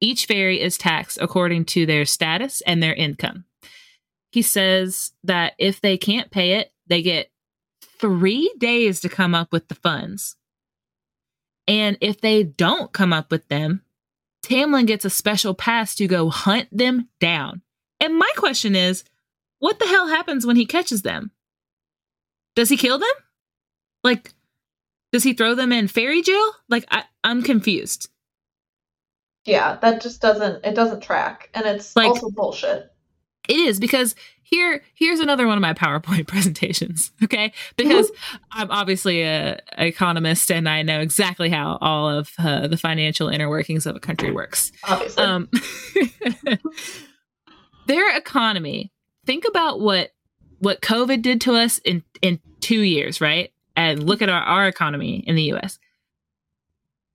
Each fairy is taxed according to their status and their income. He says that if they can't pay it, they get three days to come up with the funds. And if they don't come up with them, Tamlin gets a special pass to go hunt them down. And my question is, what the hell happens when he catches them? Does he kill them? Like, does he throw them in fairy jail? Like, I, I'm confused. Yeah, that just doesn't it doesn't track, and it's Like- also bullshit. It is because here here's another one of my PowerPoint presentations. Okay, because I'm obviously a, a economist and I know exactly how all of uh, the financial inner workings of a country works. Obviously, Um, their economy. Think about what what COVID did to us in in two years, right? And look at our, our economy in the U.S.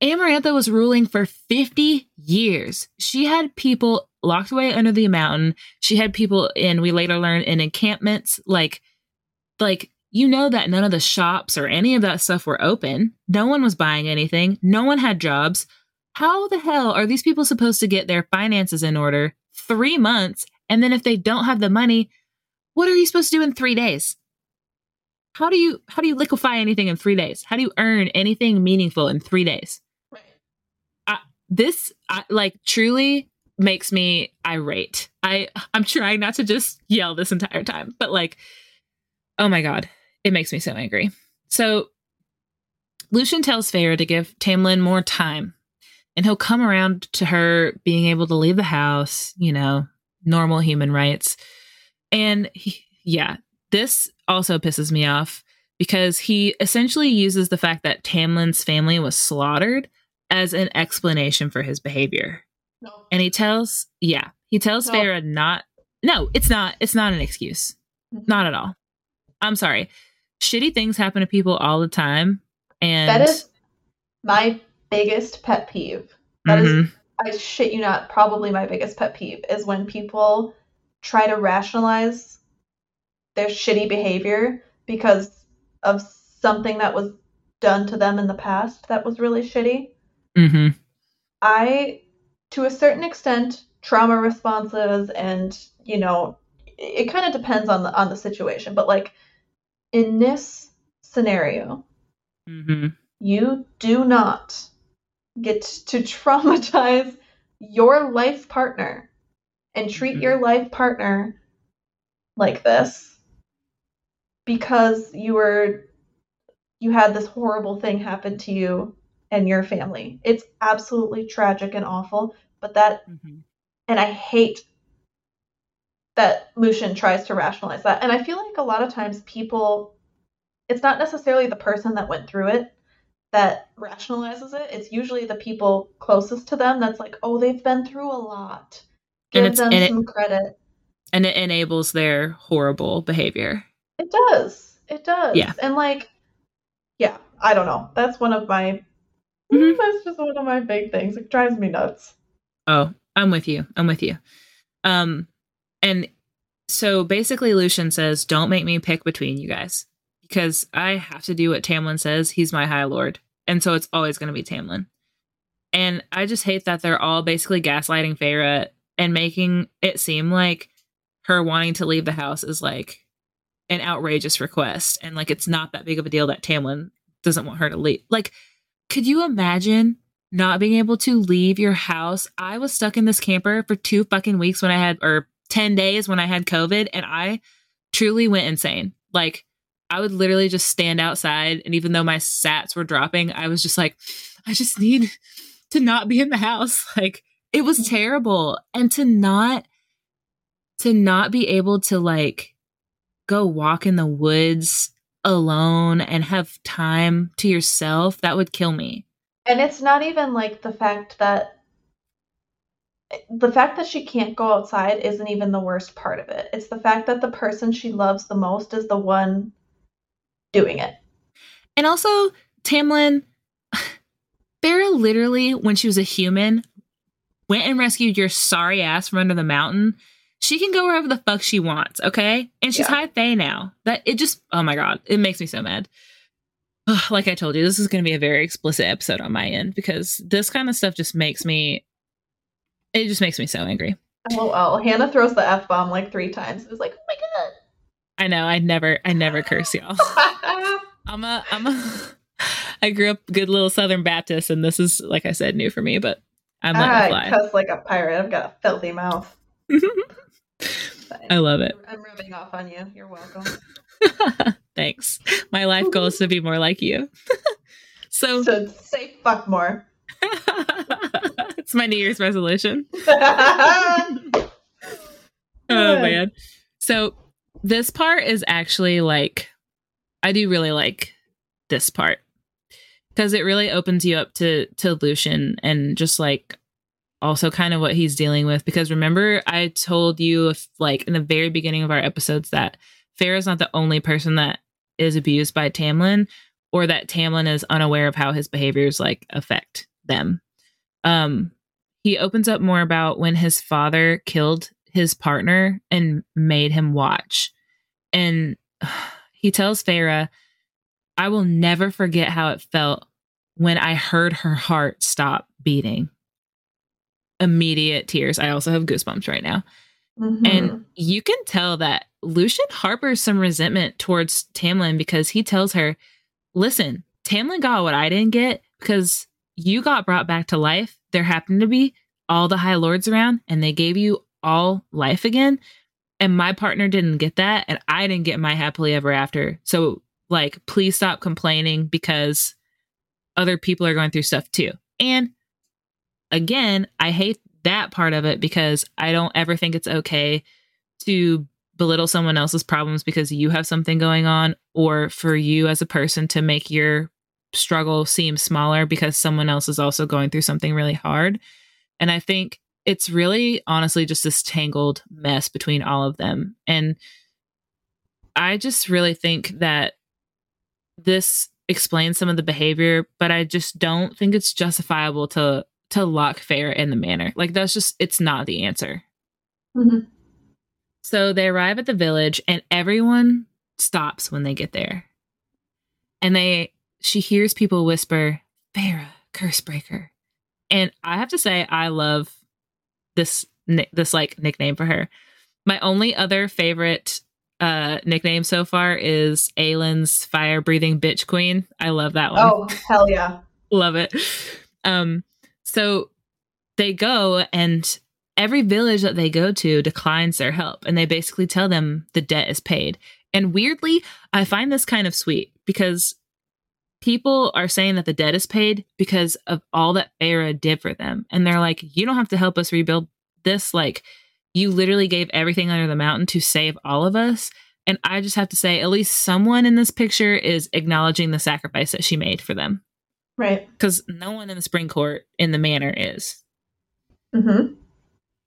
Amarantha was ruling for 50 years. She had people locked away under the mountain. She had people in, we later learned, in encampments. Like, like you know that none of the shops or any of that stuff were open. No one was buying anything. No one had jobs. How the hell are these people supposed to get their finances in order three months? And then if they don't have the money, what are you supposed to do in three days? How do you how do you liquefy anything in three days? How do you earn anything meaningful in three days? right. this I, like truly makes me irate. I I'm trying not to just yell this entire time, but like oh my god, it makes me so angry. So Lucien tells Feyre to give Tamlin more time and he'll come around to her being able to leave the house, you know, normal human rights. And he, yeah, this also pisses me off because he essentially uses the fact that Tamlin's family was slaughtered as an explanation for his behavior. No. And he tells, yeah, he tells No. Feyre not. No, it's not. It's not an excuse. Mhm. Not at all. I'm sorry. Shitty things happen to people all the time, and that is my biggest pet peeve. That is, Mhm. I shit you not, probably my biggest pet peeve is when people try to rationalize their shitty behavior because of something that was done to them in the past that was really shitty. Mhm. I, to a certain extent, trauma responses and you know, it, kind of depends on the on the situation. But like in this scenario, Mhm. you do not get to traumatize your life partner and treat Mhm. your life partner like this because you were you had this horrible thing happen to you and your family. It's absolutely tragic and awful, but that Mhm. and I hate that Lucien tries to rationalize that. And I feel like a lot of times people, it's not necessarily the person that went through it that rationalizes it. It's usually the people closest to them that's like, oh, they've been through a lot. And Give it's- them and it- some credit. And it enables their horrible behavior. It does. It does. Yeah. And like, yeah, I don't know. That's one of my. Mhm. That's just one of my big things. It drives me nuts. Oh, I'm with you. I'm with you. Um, and so basically, Lucien says, "Don't make me pick between you guys because I have to do what Tamlin says. He's my High Lord, and so it's always going to be Tamlin." And I just hate that they're all basically gaslighting Feyre and making it seem like her wanting to leave the house is like an outrageous request, and like it's not that big of a deal that Tamlin doesn't want her to leave. Like, could you imagine not being able to leave your house. I was stuck in this camper for two fucking weeks when I had, or 10 days when I had COVID, and I truly went insane. Like, I would literally just stand outside. And even though my sats were dropping, I was just like, I just need to not be in the house. Like it was terrible. And to not, to not be able to like go walk in the woods alone and have time to yourself, that would kill me. And it's not even like the fact that the fact that she can't go outside isn't even the worst part of it. It's the fact that the person she loves the most is the one doing it. And also, Tamlin, Feyre literally, when she was a human, went and rescued your sorry ass from under the mountain. She can go wherever the fuck she wants, okay? And she's yeah. high fae now. That it just oh my god, it makes me so mad. like I told you, this is going to be a very explicit episode on my end because this kind of stuff just makes me it just makes me so angry. Oh, well, Hannah throws the f bomb like three times. It was like, oh my god. I know. I never, I never curse y'all. I'm a, I'm a. I grew up good little Southern Baptist, and this is, like I said, new for me. But I'm letting I ah, fly. cuss like a pirate. I've got a filthy mouth. I love it. I'm rubbing off on you. You're welcome. Thanks. My life goal is to be more like you. so, so say fuck more. it's my New Year's resolution. oh man. So this part is actually like I do really like this part because it really opens you up to to Lucien and just like also kind of what he's dealing with because remember I told you if, like in the very beginning of our episodes that is not the only person that is abused by Tamlin or that Tamlin is unaware of how his behaviors like affect them. Um he opens up more about when his father killed his partner and made him watch. And he tells Feyre, I will never forget how it felt when I heard her heart stop beating. Immediate tears. I also have goosebumps right now. Mm-hmm. And you can tell that Lucien harbors some resentment towards Tamlin because he tells her, listen, Tamlin got what I didn't get because you got brought back to life. There happened to be all the high lords around and they gave you all life again. And my partner didn't get that. And I didn't get my happily ever after. So, like, please stop complaining because other people are going through stuff too. And again, I hate that part of it because I don't ever think it's okay to belittle someone else's problems because you have something going on or for you as a person to make your struggle seem smaller because someone else is also going through something really hard. And I think it's really honestly just this tangled mess between all of them. And I just really think that this explains some of the behavior, but I just don't think it's justifiable to to lock Feyre in the manor. Like that's just it's not the answer. Mm-hmm. So they arrive at the village and everyone stops when they get there. And they she hears people whisper, Feyre, Cursebreaker. And I have to say, I love this this like nickname for her. My only other favorite uh nickname so far is Aelin's fire breathing bitch queen. I love that one. Oh, hell yeah. love it. Um so they go and every village that they go to declines their help and they basically tell them the debt is paid. And weirdly, I find this kind of sweet because people are saying that the debt is paid because of all that Feyre did for them. And they're like, you don't have to help us rebuild this. Like, you literally gave everything under the mountain to save all of us. And I just have to say, at least someone in this picture is acknowledging the sacrifice that she made for them. Right. Because no one in the spring court in the manor is. Mm-hmm.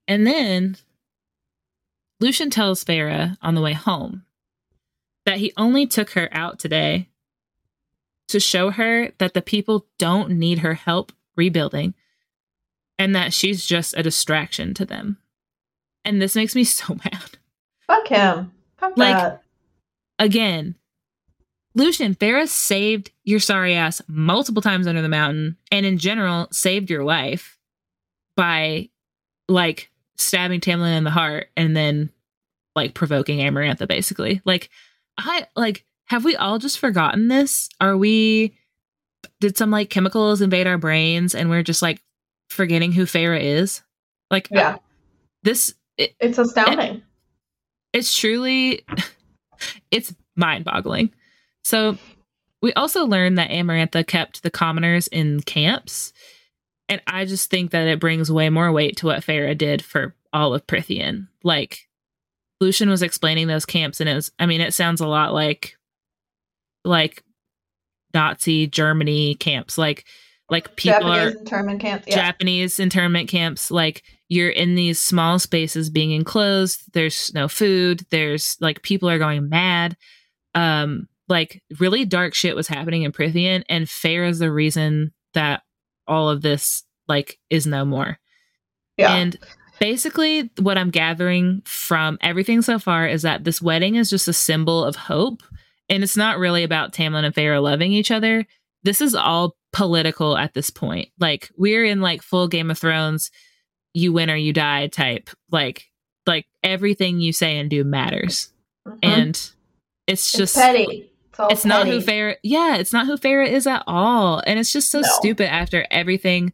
And then Lucien tells Feyre on the way home that he only took her out today to show her that the people don't need her help rebuilding and that she's just a distraction to them. And this makes me so mad. Fuck him. Fuck like, that. Again, Lucien Feyre's saved your sorry ass multiple times under the mountain and in general saved your life by like stabbing Tamlin in the heart and then like provoking Amarantha basically. Like I like have we all just forgotten this? Are we did some like chemicals invade our brains and we're just like forgetting who Feyre is? Like yeah. This it, it's astounding. It, it's truly it's mind-boggling. So we also learned that Amarantha kept the commoners in camps. And I just think that it brings way more weight to what Feyre did for all of Prythian. Like Lucien was explaining those camps, and it was I mean, it sounds a lot like like Nazi Germany camps. Like like people Japanese are internment camp. Yeah. Japanese internment camps. Like you're in these small spaces being enclosed. There's no food. There's like people are going mad. Um, like really dark shit was happening in Prythian, and Feyre is the reason that all of this like is no more. yeah. And basically, what I'm gathering from everything so far is that this wedding is just a symbol of hope. And it's not really about Tamlin and Feyre loving each other. This is all political at this point. Like, we're in like full Game of Thrones, you win or you die type. Like, like everything you say and do matters. Mhm. And it's It's just petty. It's, all it's not who. Feyre. Yeah, it's not who Feyre is at all, and it's just so No. stupid after everything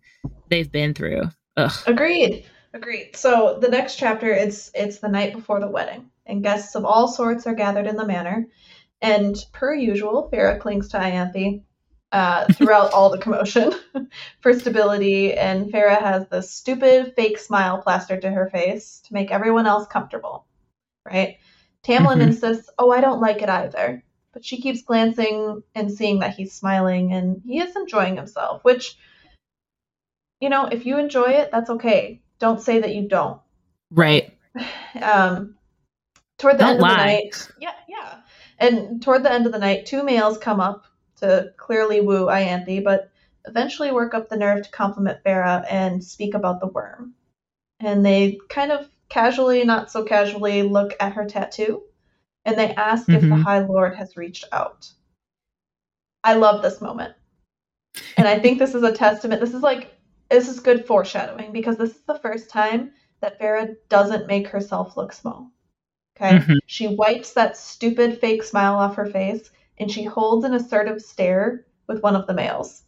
they've been through. Ugh. Agreed. Agreed. So the next chapter it's it's the night before the wedding, and guests of all sorts are gathered in the manor. And per usual, Feyre clings to Ianthe uh, throughout all the commotion for stability, and Feyre has this stupid fake smile plastered to her face to make everyone else comfortable. Right? Tamlin Mhm. insists, "Oh, I don't like it either." But she keeps glancing and seeing that he's smiling and he is enjoying himself, which you know, if you enjoy it, that's okay. Don't say that you don't. Right. Um, toward the Don't end of the night, yeah, yeah. And toward the end of the night, two males come up to clearly woo Ianthe, but eventually work up the nerve to compliment Feyre and speak about the worm. And they kind of casually, not so casually, look at her tattoo, and they ask if the Mhm. High Lord has reached out. I love this moment. And I think this is a testament. This is like this is good foreshadowing because this is the first time that Feyre doesn't make herself look small. Okay? Mhm. She wipes that stupid fake smile off her face and she holds an assertive stare with one of the males.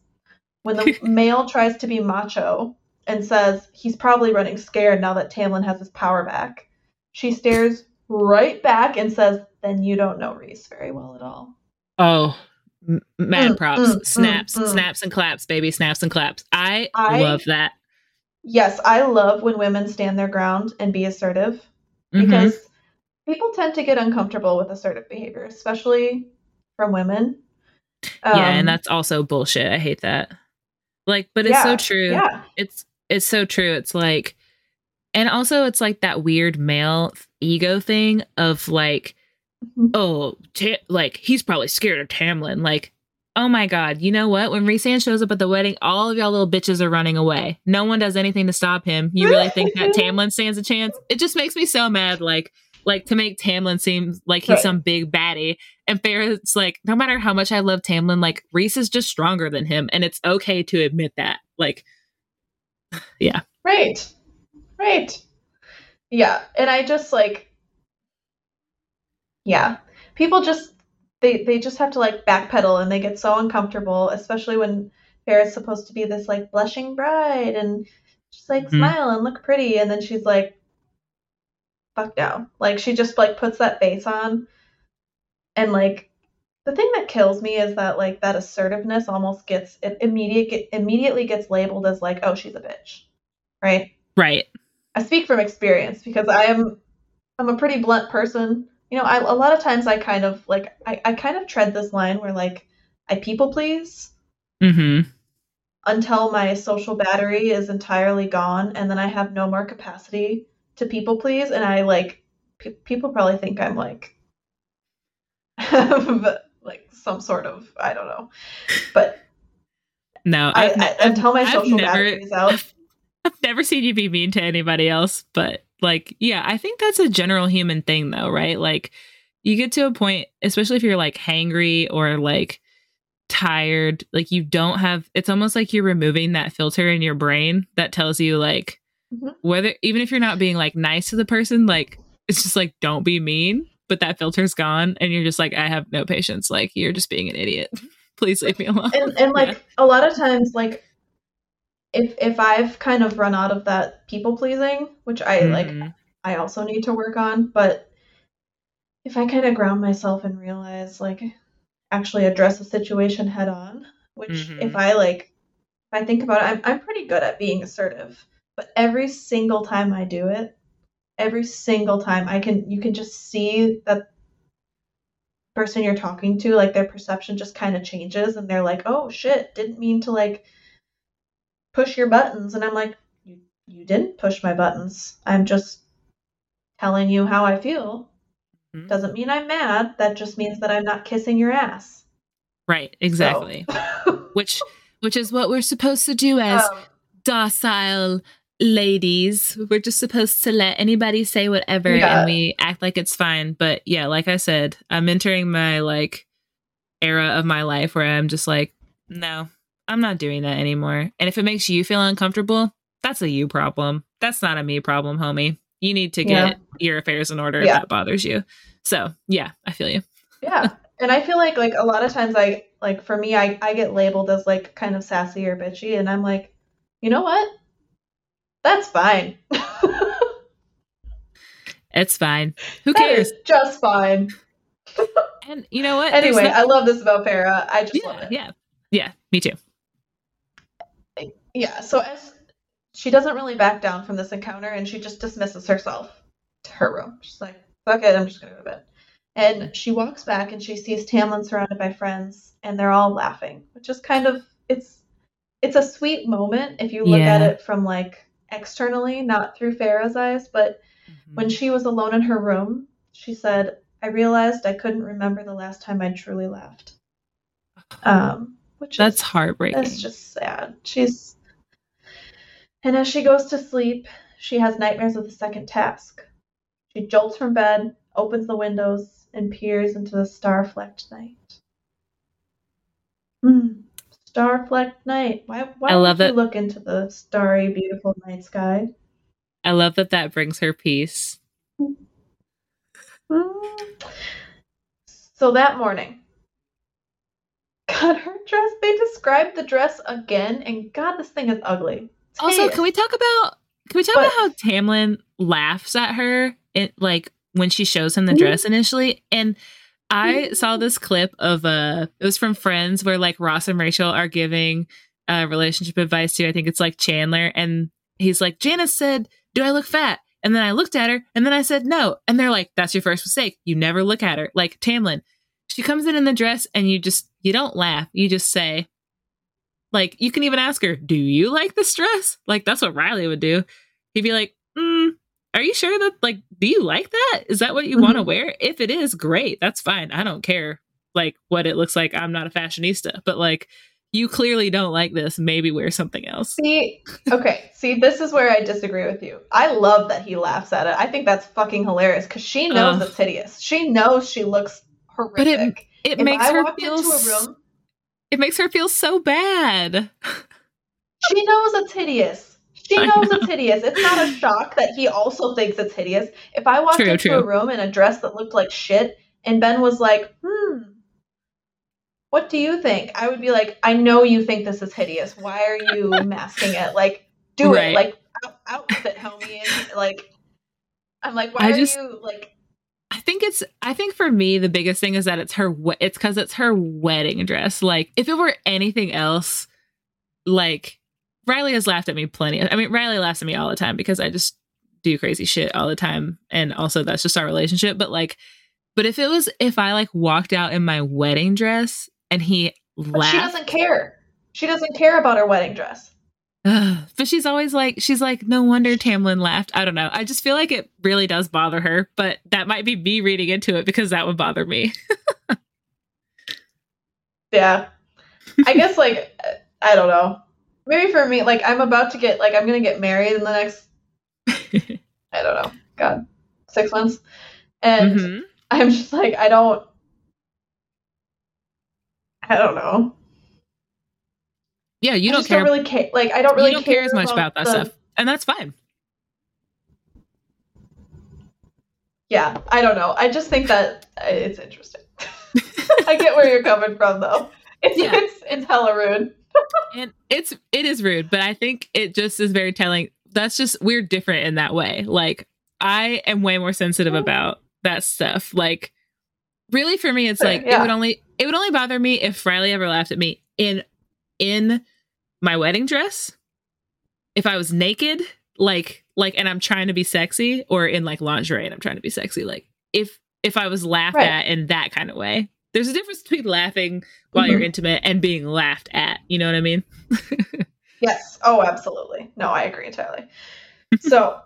When the male tries to be macho and says he's probably running scared now that Tamlin has his power back, she stares right back and says, Then you don't know Rhys very well at all. Oh, m- mad Mm, props. mm, snaps, mm, mm. snaps and claps, baby. Snaps and claps. I, I- love that. Yes, I love when women stand their ground and be assertive Mhm. because people tend to get uncomfortable with assertive behavior, especially from women. yeah, Um, and that's also bullshit. I hate that. Like, but it's so true. Yeah. It's it's so true. It's like, and also it's like that weird male ego thing of like, Mhm. oh, ta- like he's probably scared of Tamlin. Like, oh my god, you know what? When Rhysand shows up at the wedding, all of y'all little bitches are running away. No one does anything to stop him. You really think that Tamlin stands a chance? It just makes me so mad. Like, like to make Tamlin seem like he's Right. some big baddie. And Feyre's like, no matter how much I love Tamlin, like Rhys is just stronger than him, and it's okay to admit that. Like, yeah, Right. Right. Yeah. And I just like yeah. People just they they just have to like backpedal and they get so uncomfortable, especially when Feyre's supposed to be this like blushing bride and just like Mhm. smile and look pretty and then she's like fuck no. Like she just like puts that face on and like the thing that kills me is that like that assertiveness almost gets it immediate immediately gets labeled as like oh she's a bitch. Right? right. I speak from experience because I am I'm a pretty blunt person. You know, I, a lot of times I kind of like I, I kind of tread this line where like I people please Mm-hmm. until my social battery is entirely gone and then I have no more capacity to people please and I like pe- people probably think I'm like like some sort of I don't know. But No, I, I've, ne- I, until my I've social never- out. I've never seen you be mean to anybody else, but like, yeah, I think that's a general human thing, though, right? Like, you get to a point, especially if you're like hangry or like tired, like you don't have. It's almost like you're removing that filter in your brain that tells you like Mhm. whether even if you're not being like nice to the person, like it's just like don't be mean, but that filter's gone, and you're just like, I have no patience. Like you're just being an idiot. Please leave me alone. and and like a lot of times like if if I've kind of run out of that people pleasing, which I like Mhm. I also need to work on, but if I kind of ground myself and realize like actually address a situation head on. Which, Mhm. if I like, if I think about it, I'm I'm pretty good at being assertive. But every single time I do it, every single time I can, you can just see that person you're talking to, like their perception just kind of changes, and they're like, "Oh shit, didn't mean to like push your buttons," and I'm like, "You you didn't push my buttons. I'm just telling you how I feel." Mhm. Doesn't mean I'm mad. That just means that I'm not kissing your ass. Right, exactly. So- which which is what we're supposed to do as Um, docile ladies. We're just supposed to let anybody say whatever Yeah. and we act like it's fine. But yeah, like I said, I'm entering my like era of my life where I'm just like, no, I'm not doing that anymore. And if it makes you feel uncomfortable, that's a you problem. That's not a me problem, homie. You need to get your affairs in order if that bothers you. So yeah, I feel you. yeah. And I feel like like a lot of times I like for me I, I get labeled as like kind of sassy or bitchy and I'm like, you know what? That's fine. It's fine. Who cares? just fine. And you know what? Anyway, no- I love this about Feyre. I just love it. yeah, yeah. Me too. Yeah, so as she doesn't really back down from this encounter and she just dismisses herself to her room. She's like, fuck it, I'm just gonna go to bed. And she walks back and she sees Tamlin surrounded by friends and they're all laughing, which is kind of it's it's a sweet moment if you look at it from like externally, not through Feyre's eyes, but Mm-hmm. when she was alone in her room, she said, I realized I couldn't remember the last time I truly laughed. Um which That's is heartbreaking. that's just sad. She's. And as she goes to sleep, she has nightmares of the second task. She jolts from bed, opens the windows, and peers into the star flecked night. Hmm. Star flecked night. Why, why I love that- look into the starry, beautiful night sky? I love that that brings her peace. Hmm. So that morning, God, her dress, they described the dress again, and God, this thing is ugly. It's Also, hideous. can we talk about can we talk But- about how Tamlin laughs at her it like when she shows him the Mhm. dress initially? And I saw this clip of uh it was from Friends where like Ross and Rachel are giving uh relationship advice to I think it's like Chandler and he's like Janice said, "Do I look fat?" And then I looked at her and then I said, "No." And they're like, "That's your first mistake. You never look at her." Like Tamlin, she comes in in the dress and you just you don't laugh. You just say, like, you can even ask her, Do you like this dress? Like, that's what Riley would do. He'd be like, mm, Are you sure that, like, do you like that? Is that what you want to Mhm. wear? If it is, great. That's fine. I don't care, like, what it looks like. I'm not a fashionista, but, like, you clearly don't like this. Maybe wear something else. See, okay, see, this is where I disagree with you. I love that he laughs at it. I think that's fucking hilarious because she knows Ugh. it's hideous. She knows she looks But it- horrific. It if makes I her feel. into a s- room, It makes her feel so bad. she knows it's hideous. She knows know. it's hideous. It's not a shock that he also thinks it's hideous. If I walked True, into true. a room in a dress that looked like shit and Ben was like, hmm, what do you think? I would be like, I know you think this is hideous. Why are you masking it? Like, do Right. it. Like, out, outfit, homie. And, like, I'm like, why I are just- you like? I think it's I think for me the biggest thing is that it's her it's cuz it's her wedding dress. Like if it were anything else like Riley has laughed at me plenty. I mean Riley laughs at me all the time because I just do crazy shit all the time and also that's just our relationship, but like but if it was if I like walked out in my wedding dress and he But she doesn't care. She doesn't care about her wedding dress. But she's always like she's like no wonder Tamlin laughed. I don't know. I just feel like it really does bother her, but that might be me reading into it because that would bother me. Yeah. I guess like I don't know. Maybe for me, like I'm about to get like I'm gonna get married in the next I don't know, God, six months. And Mhm. I'm just like, I don't I don't know. Yeah, you I don't just care. don't really care like I don't really don't care, as much about that the- stuff, and that's fine. Yeah, I don't know. I just think that uh, it's interesting. I get where you're coming from though. It's Yeah. it's it's hella rude. And it's it is rude, but I think it just is very telling. That's just we're different in that way. Like I am way more sensitive Mm. about that stuff. Like really for me, it's like it would only it would only bother me if Riley ever laughed at me in in my wedding dress. If I was naked, like like and I'm trying to be sexy, or in like lingerie and I'm trying to be sexy, like if if I was laughed Right. at in that kind of way. There's a difference between laughing while Mhm. you're intimate and being laughed at. You know what I mean? Yes. Oh, absolutely. No, I agree entirely. so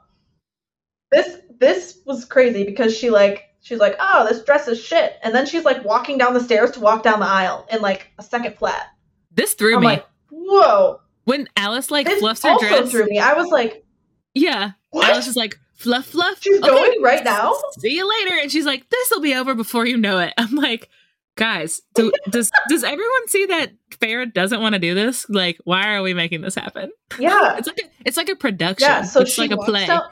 this this was crazy because she like she's like, oh, this dress is shit, and then she's like walking down the stairs to walk down the aisle in like a second flat. This threw I'm me. like, whoa. when Alis like This fluffs her also dress. threw me. I was like, Yeah. what? Alis is like, fluff, fluff. She's Okay, going right now? See you later. And she's like, this will be over before you know it. I'm like, guys, do, does does everyone see that Feyre doesn't want to do this? Like, why are we making this happen? yeah. It's like a, it's like a production. Yeah. So it's she like a play. down.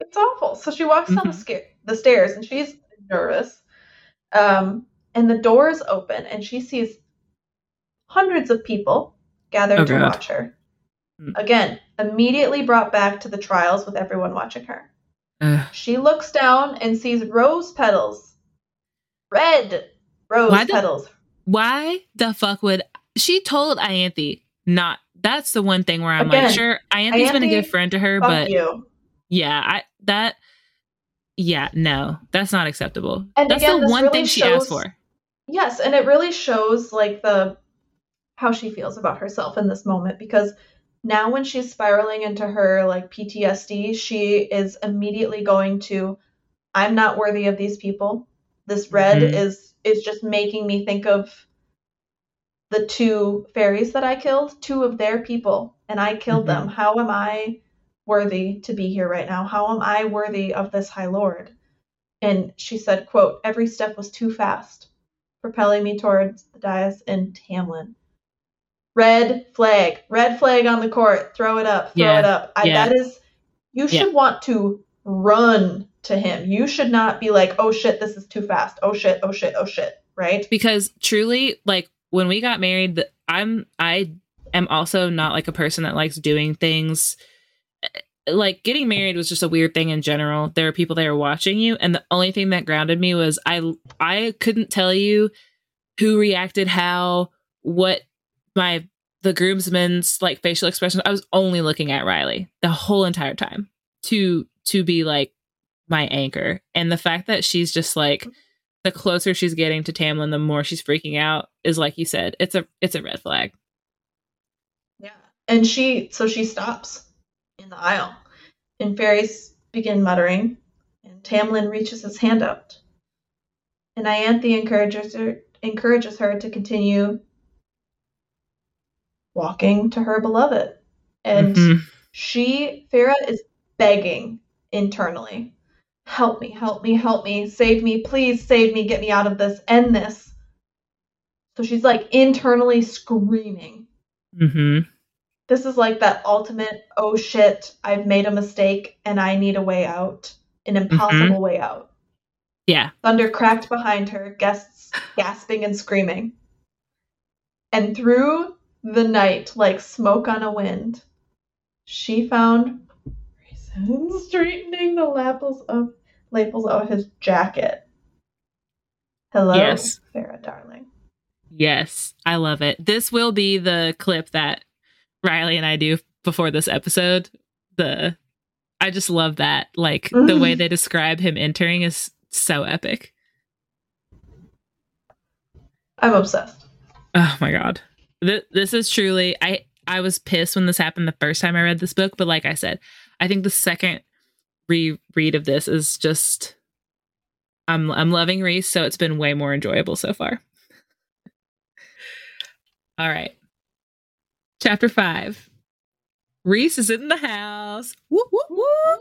It's awful. So she walks down the, Mhm. sca- the stairs and she's nervous. Um, and the doors open and she sees hundreds of people gathered Oh, to God. watch her. Mm. Again, immediately brought back to the trials with everyone watching her. Ugh. She looks down and sees rose petals. Red rose Why the- petals. why the fuck would she told Ianthe not? That's the one thing where I'm Again, like, sure, Ianthe's been a good friend to her, but you. yeah, I that yeah, no, that's not acceptable. And that's again, the one really thing she shows- asked for. Yes, and it really shows like the how she feels about herself in this moment because now when she's spiraling into her like PTSD, she is immediately going to I'm not worthy of these people. This red Mhm. is is just making me think of the two fairies that I killed, two of their people, and I killed them. How am I worthy to be here right now? How am I worthy of this high lord? And she said, quote, every step was too fast propelling me towards the dais in Tamlin. Red flag, red flag on the court. Throw it up, throw Yeah, it up. I, yeah. That is, you Yeah. should want to run to him. You should not be like, oh shit, this is too fast. Oh shit, oh shit, oh shit. Right? because truly like when we got married i'm i am also not like a person that likes doing things eh, like getting married was just a weird thing in general there are people that are watching you and the only thing that grounded me was i i couldn't tell you who reacted how what my the groomsmen's like facial expressions i was only looking at riley the whole entire time to to be like my anchor and the fact that she's just like the closer she's getting to Tamlin, the more she's freaking out. Is like you said, it's a it's a red flag. Yeah. And she, so she stops in the aisle, and fairies begin muttering, and Tamlin reaches his hand out. And Ianthe encourages her, encourages her to continue walking to her beloved. And Mhm. she, Feyre, is begging internally help me, help me, help me, save me, please save me, get me out of this, end this. So she's like internally screaming. Mhm. This is like that ultimate, oh shit, I've made a mistake and I need a way out, an impossible way out. Yeah. Thunder cracked behind her, guests gasping and screaming. And through the night, like smoke on a wind, she found straightening the lapels of lapels of his jacket. Hello, Yes. Feyre, darling. Yes, I love it. This will be the clip that Riley and I do before this episode. The I just love that. Like the way mm. they describe him entering is so epic. I'm obsessed. Oh my god. Th- this is truly I I was pissed when this happened the first time I read this book, but like I said, I think the second reread of this is just I'm I'm loving Rhys, so it's been way more enjoyable so far. All right. Chapter 5. Rhys is in the house. Whoop, whoop, whoop.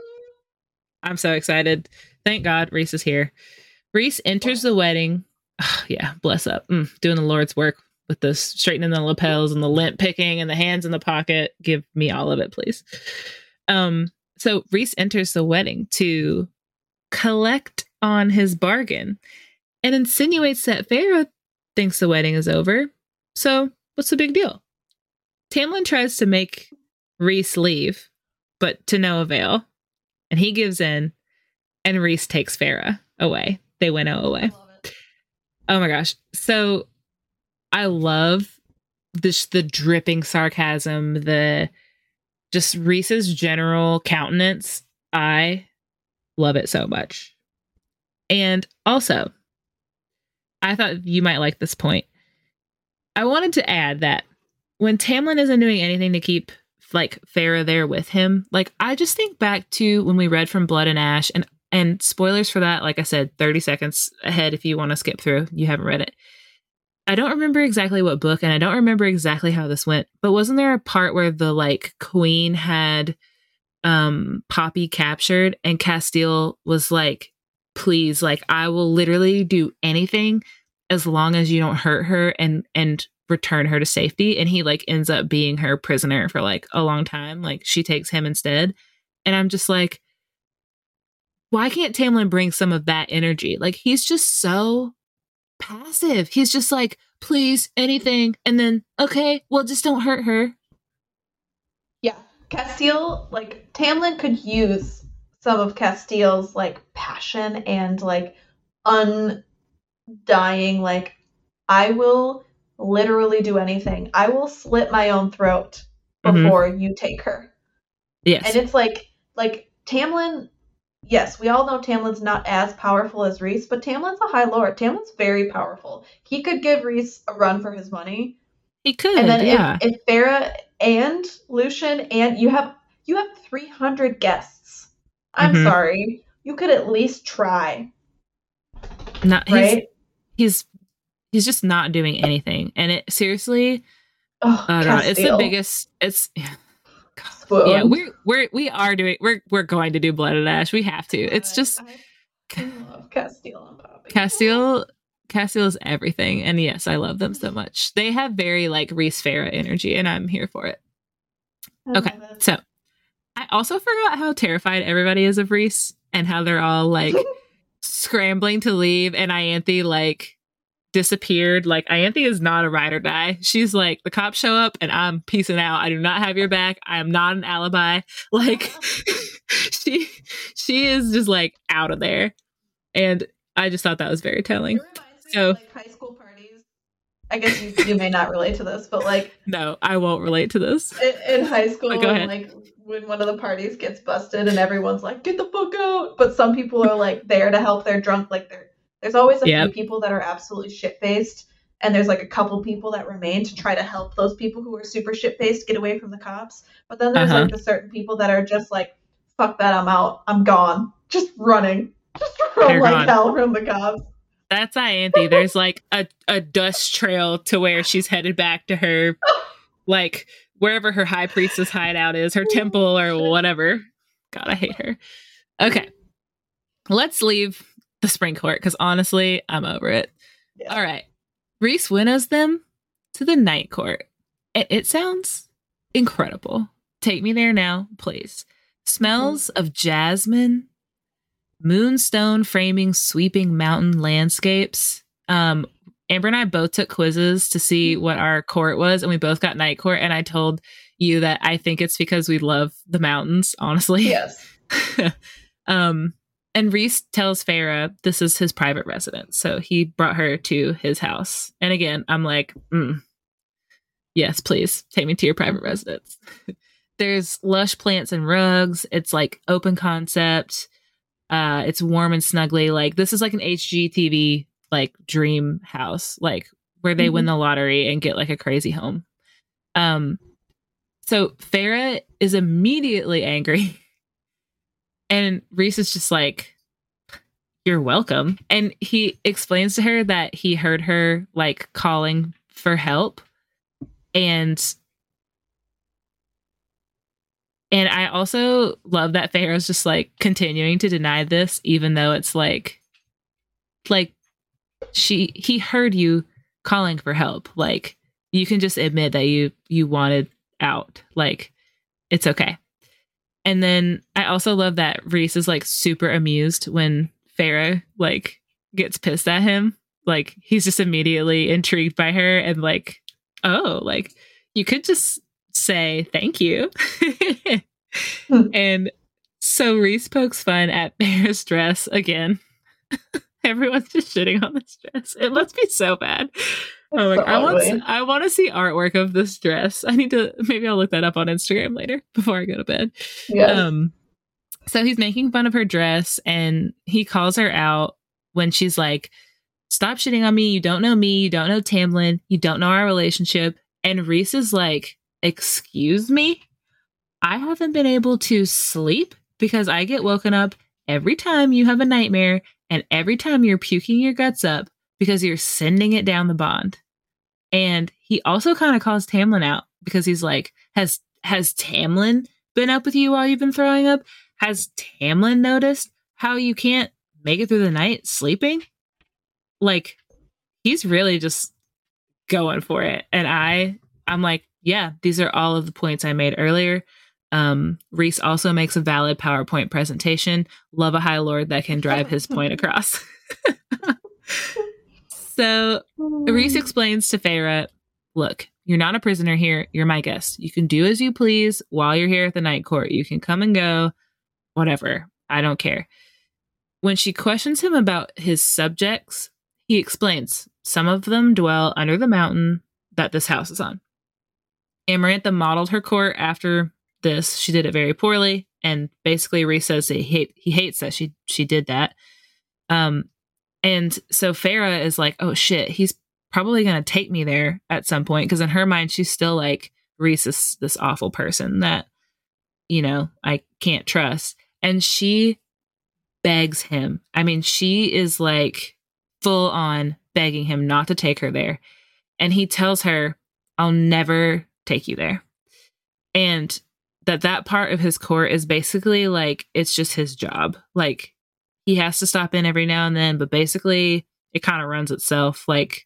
I'm so excited. Thank God Rhys is here. Rhys enters the wedding. Ah, yeah, bless up. Mm, doing the Lord's work with the straightening the lapels and the lint picking and the hands in the pocket. Give me all of it, please. Um, so Rhys enters the wedding to collect on his bargain and insinuates that Feyre thinks the wedding is over. So what's the big deal? Tamlin tries to make Rhys leave, but to no avail. And he gives in, and Rhys takes Feyre away. They winnow away. Oh my gosh. So I love this the dripping sarcasm, the just Rhys's general countenance. I love it so much. And also, I thought you might like this point. I wanted to add that when Tamlin isn't doing anything to keep like Feyre there with him, like I just think back to when we read from Blood and Ash and and spoilers for that, like I said, 30 seconds ahead if you want to skip through. You haven't read it. I don't remember exactly what book and I don't remember exactly how this went, but wasn't there a part where the like queen had um Poppy captured and Casteel was like, please, like I will literally do anything as long as you don't hurt her and and return her to safety. And he like ends up being her prisoner for like a long time. Like she takes him instead. And I'm just like, why can't Tamlin bring some of that energy? Like he's just so passive. He's just like, please, anything. And then, okay, well, just don't hurt her. Yeah. Casteel, like, Tamlin could use some of Casteel's, like, passion and, like, undying, like, I will literally do anything. I will slit my own throat mm-hmm. before mm-hmm. you take her. Yes. And it's like, like, Tamlin yes, we all know Tamlin's not as powerful as Rhys, but Tamlin's a High Lord. Tamlin's very powerful. He could give Rhys a run for his money. He could, and then yeah. if, if Feyre and Lucien and you have you have three hundred guests. I'm mm-hmm. sorry, you could at least try. Not right. He's, he's he's just not doing anything, and it seriously. Oh, uh, it's the biggest. It's yeah, um, we're we're we are doing we're we're going to do Blood and Ash. We have to. It's just I love Casteel and Poppy. Casteel Casteel is everything, and yes, I love them so much. They have very like Rhys Feyre energy, and I'm here for it. Okay, so I also forgot how terrified everybody is of Rhys and how they're all like scrambling to leave, and Ianthe like disappeared. Like Ianthe is not a ride or die. She's like, the cops show up and I'm peacing out. I do not have your back. I am not an alibi. Like she she is just like out of there. And I just thought that was very telling. So like high school parties. I guess you, you may not relate to this, but like No, I won't relate to this. In, in high school, go ahead. like when one of the parties gets busted and everyone's like, get the fuck out. But some people are like there to help their drunk, like they're there's always a yep. few people that are absolutely shit faced, and there's like a couple people that remain to try to help those people who are super shit faced get away from the cops. But then there's uh-huh. like the certain people that are just like, fuck that, I'm out, I'm gone, just running, just run like gone. hell from the cops. That's Ianthe. There's like a, a dust trail to where she's headed back to her, like wherever her high priestess hideout is, her temple or whatever. God, I hate her. Okay. Let's leave the spring court because honestly, I'm over it. Yeah. All right. Rhys winnows them to the night court. It, it sounds incredible. Take me there now, please. Smells of jasmine, moonstone framing sweeping mountain landscapes. Um, Amber and I both took quizzes to see what our court was, and we both got night court. And I told you that I think it's because we love the mountains, honestly. Yes. um, and Rhys tells Feyre this is his private residence. So he brought her to his house. And again, I'm like, mm, yes, please take me to your private residence. There's lush plants and rugs. It's like open concept. Uh, it's warm and snuggly. Like this is like an HGTV like dream house, like where they mm-hmm. win the lottery and get like a crazy home. Um, so Feyre is immediately angry And Rhys is just like, You're welcome. And he explains to her that he heard her like calling for help. And and I also love that Feyre's just like continuing to deny this, even though it's like like she he heard you calling for help. Like you can just admit that you you wanted out. Like it's okay. And then I also love that Rhys is like super amused when Feyre like gets pissed at him. Like he's just immediately intrigued by her and like, oh, like you could just say thank you. hmm. And so Rhys pokes fun at Feyre's dress again. everyone's just shitting on this dress. It must be so bad. Oh so I want I want to see artwork of this dress. I need to maybe I'll look that up on Instagram later before I go to bed. Yes. Um so he's making fun of her dress and he calls her out when she's like, Stop shitting on me. You don't know me. You don't know Tamlin. You don't know our relationship. And Rhys is like, Excuse me? I haven't been able to sleep because I get woken up every time you have a nightmare and every time you're puking your guts up because you're sending it down the bond. And he also kind of calls Tamlin out because he's like, Has has Tamlin been up with you while you've been throwing up? Has Tamlin noticed how you can't make it through the night sleeping? Like, he's really just going for it. And I I'm like, yeah, these are all of the points I made earlier. Um, Rhys also makes a valid PowerPoint presentation. Love a High Lord that can drive his point across. so Rhys explains to Feyre, look, you're not a prisoner here. You're my guest. You can do as you please while you're here at the night court. You can come and go, whatever. I don't care. When she questions him about his subjects, he explains some of them dwell under the mountain that this house is on. Amarantha modeled her court after this. She did it very poorly, and basically Rhys says he hate he hates that she she did that. Um, and so Feyre is like, oh shit, he's probably gonna take me there at some point because in her mind she's still like Rhys is this awful person that you know I can't trust, and she begs him. I mean, she is like full on begging him not to take her there, and he tells her, "I'll never take you there." And that that part of his court is basically like it's just his job. Like he has to stop in every now and then, but basically it kind of runs itself. Like,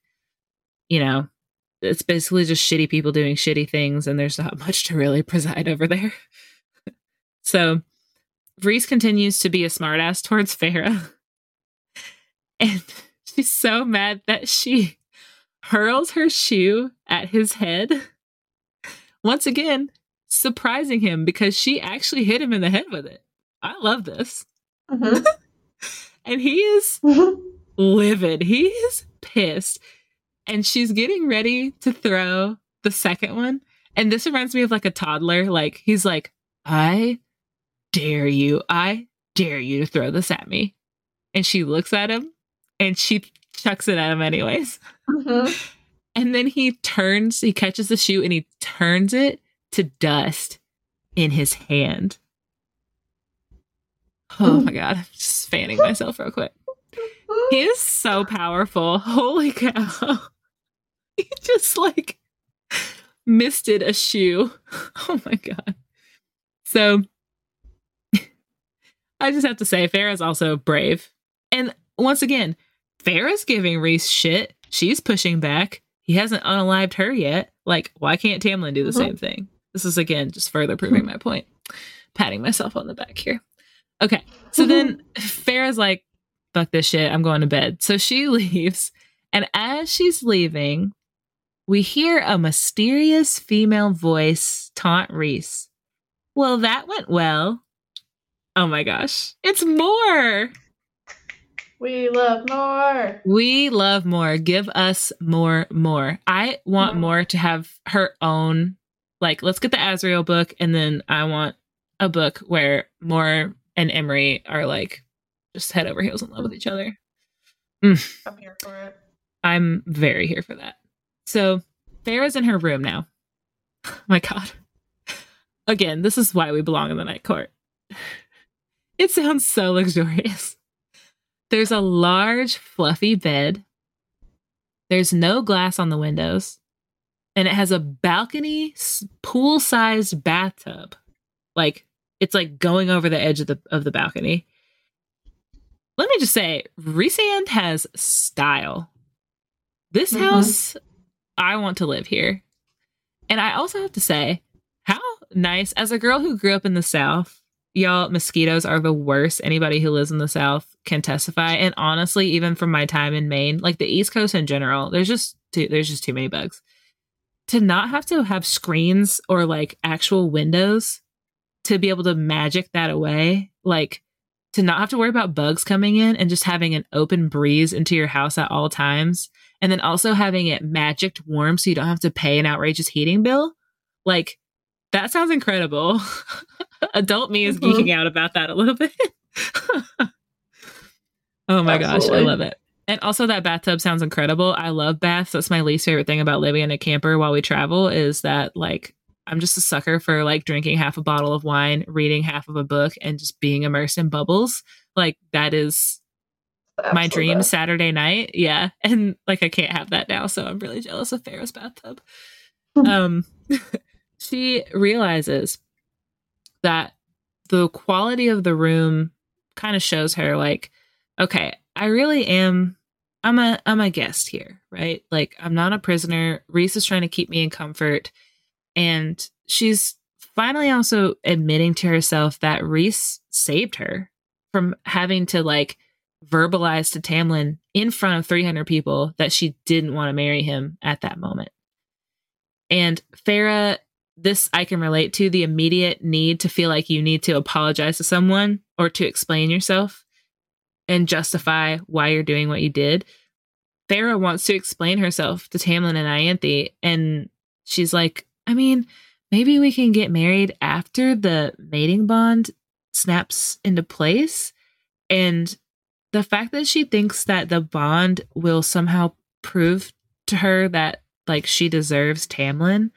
you know, it's basically just shitty people doing shitty things, and there's not much to really preside over there. so Rhys continues to be a smartass towards Feyre. And she's so mad that she hurls her shoe at his head. Once again, surprising him because she actually hit him in the head with it. I love this. Mm-hmm. and he is mm-hmm. livid. He is pissed. And she's getting ready to throw the second one. And this reminds me of like a toddler. Like, he's like, I dare you. I dare you to throw this at me. And she looks at him and she chucks it at him, anyways. Mm-hmm. And then he turns, he catches the shoe and he turns it to dust in his hand. Oh my god, I'm just fanning myself real quick. He is so powerful. Holy cow. He just like misted a shoe. Oh my god. So I just have to say Feyre's also brave. And once again, Feyre's giving Rhys shit. She's pushing back. He hasn't unalived her yet. Like, why can't Tamlin do the mm-hmm. same thing? This is again just further proving hmm. my point. Patting myself on the back here. Okay. So mm-hmm. then Feyre's like, fuck this shit. I'm going to bed. So she leaves. And as she's leaving, we hear a mysterious female voice taunt Rhys. Well, that went well. Oh my gosh. It's Mor. We love Mor. We love Mor. Give us more, more. I want Mor to have her own like let's get the Azriel book and then I want a book where Mor and Emerie are like just head over heels in love with each other. Mm. I'm here for it. I'm very here for that. So Feyre's in her room now. Oh my god. Again, this is why we belong in the night court. It sounds so luxurious. There's a large, fluffy bed. There's no glass on the windows and it has a balcony pool sized bathtub. Like it's like going over the edge of the of the balcony. Let me just say Rhysand has style. This mm-hmm. house i want to live here. And i also have to say how nice as a girl who grew up in the south y'all mosquitoes are the worst. Anybody who lives in the south can testify. And honestly even from my time in maine like the east coast in general there's just too, there's just too many bugs to not have to have screens or like actual windows to be able to magic that away, like to not have to worry about bugs coming in and just having an open breeze into your house at all times. And then also having it magicked warm so you don't have to pay an outrageous heating bill. Like, that sounds incredible. Adult me is mm-hmm. geeking out about that a little bit. oh my Absolutely. gosh, I love it. And also that bathtub sounds incredible. I love baths. That's my least favorite thing about living in a camper while we travel is that like I'm just a sucker for like drinking half a bottle of wine, reading half of a book, and just being immersed in bubbles. Like that is Absolutely. my dream Saturday night. Yeah. And like I can't have that now. So I'm really jealous of Feyre's bathtub. um she realizes that the quality of the room kind of shows her like, okay, I really am I'm a I'm a guest here, right? Like I'm not a prisoner. Rhys is trying to keep me in comfort and she's finally also admitting to herself that Rhys saved her from having to like verbalize to Tamlin in front of 300 people that she didn't want to marry him at that moment. And Feyre, this I can relate to the immediate need to feel like you need to apologize to someone or to explain yourself and justify why you're doing what you did. Feyre wants to explain herself to Tamlin and Ianthe, and she's like, I mean, maybe we can get married after the mating bond snaps into place. And the fact that she thinks that the bond will somehow prove to her that like she deserves Tamlin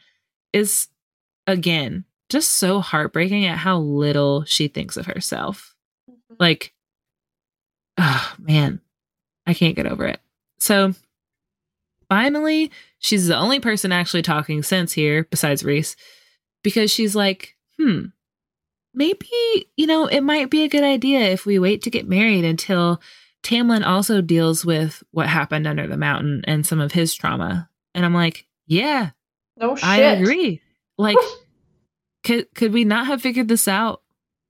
is again just so heartbreaking at how little she thinks of herself. Mm-hmm. Like, oh man, I can't get over it. So finally, she's the only person actually talking sense here besides Rhys because she's like, hmm, maybe, you know, it might be a good idea if we wait to get married until Tamlin also deals with what happened under the mountain and some of his trauma. And I'm like, yeah, no shit. I agree. Like, could could we not have figured this out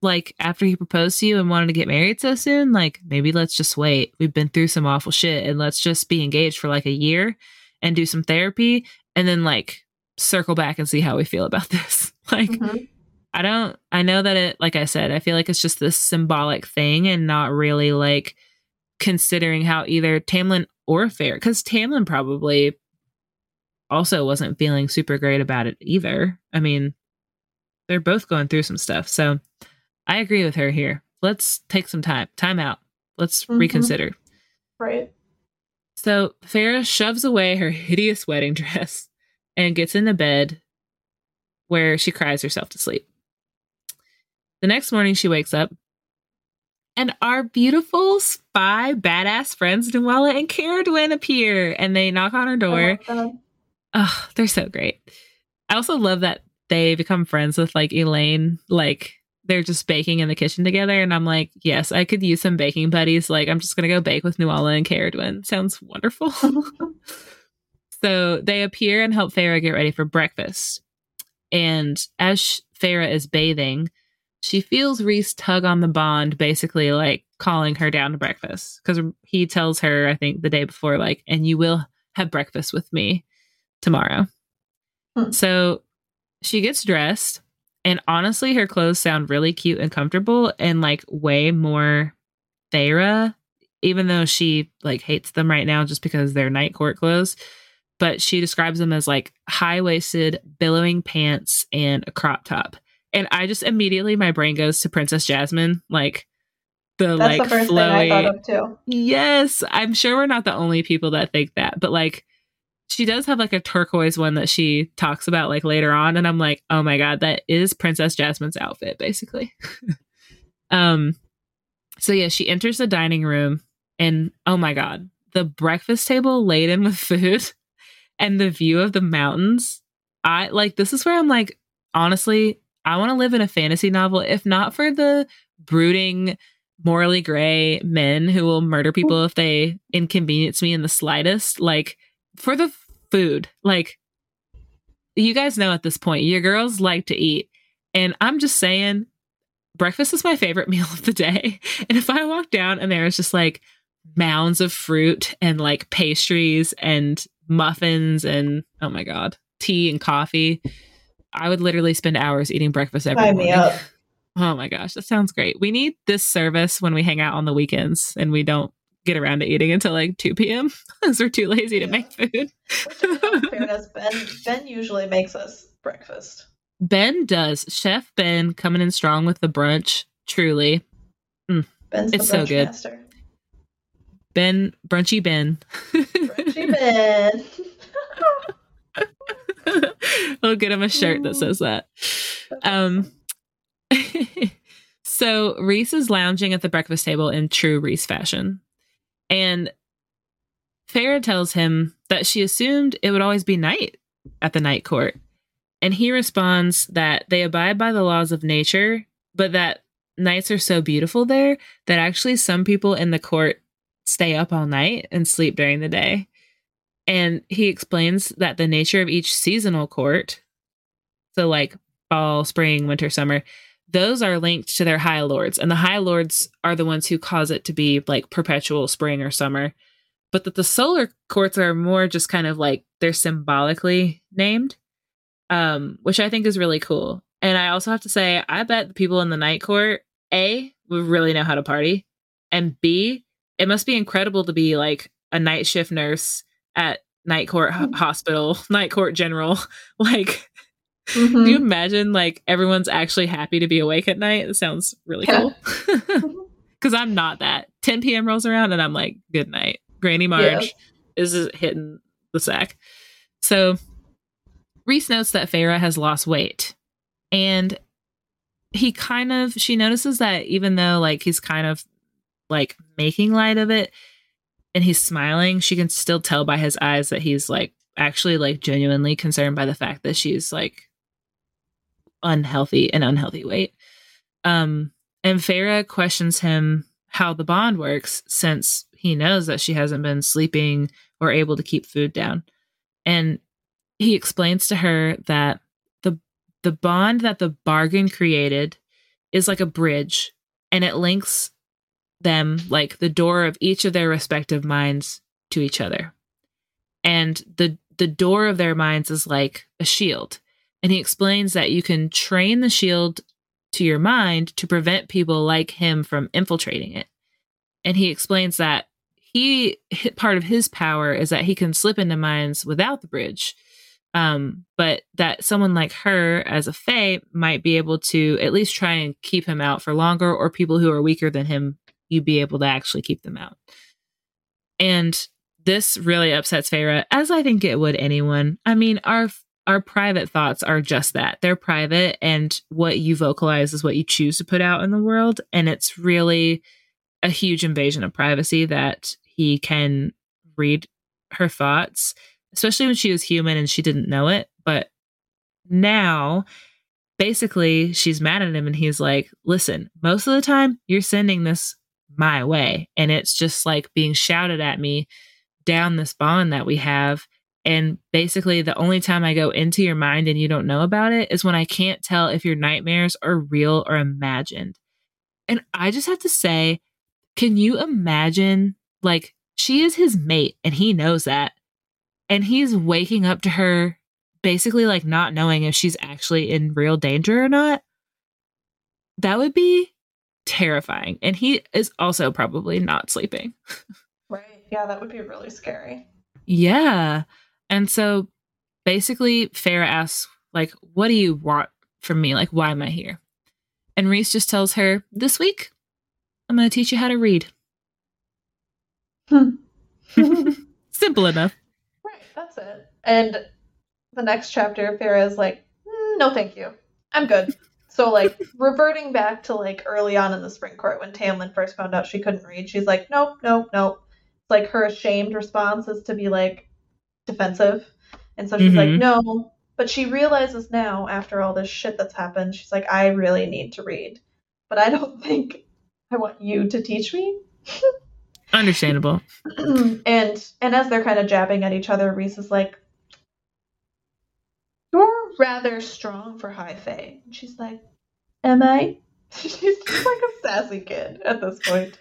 like after he proposed to you and wanted to get married so soon? Like, maybe let's just wait. We've been through some awful shit and let's just be engaged for like a year and do some therapy and then like circle back and see how we feel about this. like mm-hmm. I don't I know that it like I said, I feel like it's just this symbolic thing and not really like considering how either Tamlin or Fair cuz Tamlin probably also wasn't feeling super great about it either. I mean, they're both going through some stuff. So I agree with her here. Let's take some time. Time out. Let's mm-hmm. reconsider. Right. So Feyre shoves away her hideous wedding dress and gets in the bed where she cries herself to sleep. The next morning, she wakes up and our beautiful spy badass friends Nuala and Cerridwen appear and they knock on her door. Oh, they're so great. I also love that they become friends with like Elain, like they're just baking in the kitchen together. And I'm like, yes, I could use some baking buddies. Like, I'm just going to go bake with Nuala and Cerridwen. Sounds wonderful. so they appear and help Feyre get ready for breakfast. And as Feyre is bathing, she feels Rhys tug on the bond, basically like calling her down to breakfast. Because he tells her, I think, the day before, like, and you will have breakfast with me tomorrow. Hmm. So she gets dressed and honestly, her clothes sound really cute and comfortable and like way more Feyre, even though she like hates them right now just because they're night court clothes. But she describes them as like high waisted, billowing pants and a crop top. And I just immediately my brain goes to Princess Jasmine, like the That's like the first flowy. Thing I thought of too. Yes, I'm sure we're not the only people that think that, but like she does have like a turquoise one that she talks about like later on and i'm like oh my god that is princess jasmine's outfit basically. Um so yeah she enters the dining room and oh my god the breakfast table laden with food and the view of the mountains. I like this is where i'm like honestly i want to live in a fantasy novel if not for the brooding morally gray men who will murder people if they inconvenience me in the slightest. Like for the food, like you guys know at this point, your girls like to eat. And I'm just saying, breakfast is my favorite meal of the day. And if I walk down and there's just like mounds of fruit and like pastries and muffins and oh my god, tea and coffee, I would literally spend hours eating breakfast every Sign morning. Oh my gosh, that sounds great. We need this service when we hang out on the weekends and we don't get around to eating until like 2 p.m. because we're too lazy to make food. Fairness, Ben, ben usually makes us breakfast. Ben does. Chef Ben coming in strong with the brunch. Truly. Mm. Ben's it's so good. Master. Ben, brunchy Ben. brunchy Ben. I'll get him a shirt that says that. Um, so Rhys is lounging at the breakfast table in true Rhys fashion. And Feyre tells him that she assumed it would always be night at the night court. And he responds that they abide by the laws of nature, but that nights are so beautiful there that actually some people in the court stay up all night and sleep during the day. And he explains that the nature of each seasonal court, so like fall, spring, winter, summer, those are linked to their high lords. And the high lords are the ones who cause it to be like perpetual spring or summer. But that the solar courts are more just kind of like they're symbolically named, um, which I think is really cool. And I also have to say, I bet the people in the night court, A, would really know how to party. And B, it must be incredible to be like a night shift nurse at night court h- hospital, night court general. like, mm-hmm. do you imagine like everyone's actually happy to be awake at night? It sounds really yeah. cool. Because I'm not that. 10 p.m. rolls around and I'm like, good night. Granny Marge yeah. is hitting the sack. So Rhys notes that Feyre has lost weight. And he kind of, she notices that even though like he's kind of like making light of it and he's smiling, she can still tell by his eyes that he's like actually like genuinely concerned by the fact that she's like unhealthy and unhealthy weight. Um and Feyre questions him how the bond works since he knows that she hasn't been sleeping or able to keep food down. And he explains to her that the the bond that the bargain created is like a bridge and it links them like the door of each of their respective minds to each other. And the the door of their minds is like a shield. And he explains that you can train the shield to your mind to prevent people like him from infiltrating it. And he explains that he part of his power is that he can slip into minds without the bridge. Um, but that someone like her as a Fae might be able to at least try and keep him out for longer, or people who are weaker than him you'd be able to actually keep them out. And this really upsets Feyre, as I think it would anyone. I mean, our our private thoughts are just that. They're private and what you vocalize is what you choose to put out in the world. And it's really a huge invasion of privacy that he can read her thoughts, especially when she was human and she didn't know it. But now basically she's mad at him and he's like, listen, most of the time you're sending this my way. And it's just like being shouted at me down this bond that we have. And basically, the only time I go into your mind and you don't know about it is when I can't tell if your nightmares are real or imagined. And I just have to say, can you imagine? Like, she is his mate and he knows that. And he's waking up to her basically like not knowing if she's actually in real danger or not. That would be terrifying. And he is also probably not sleeping. right. Yeah, that would be really scary. Yeah. And so basically, Feyre asks, like, what do you want from me? Like, why am I here? And Rhys just tells her, this week, I'm going to teach you how to read. Simple enough. Right. That's it. And the next chapter, Feyre is like, mm, no, thank you. I'm good. So like reverting back to like early on in the spring court when Tamlin first found out she couldn't read, she's like, nope, nope, nope. It's like her ashamed response is to be like defensive. And so she's mm-hmm. like, no. But she realizes now, after all this shit that's happened, she's like, I really need to read. But I don't think I want you to teach me. Understandable. and and as they're kind of jabbing at each other, Rhys is like, You're rather strong for High Fae. And she's like, Am I? she's just like a sassy kid at this point.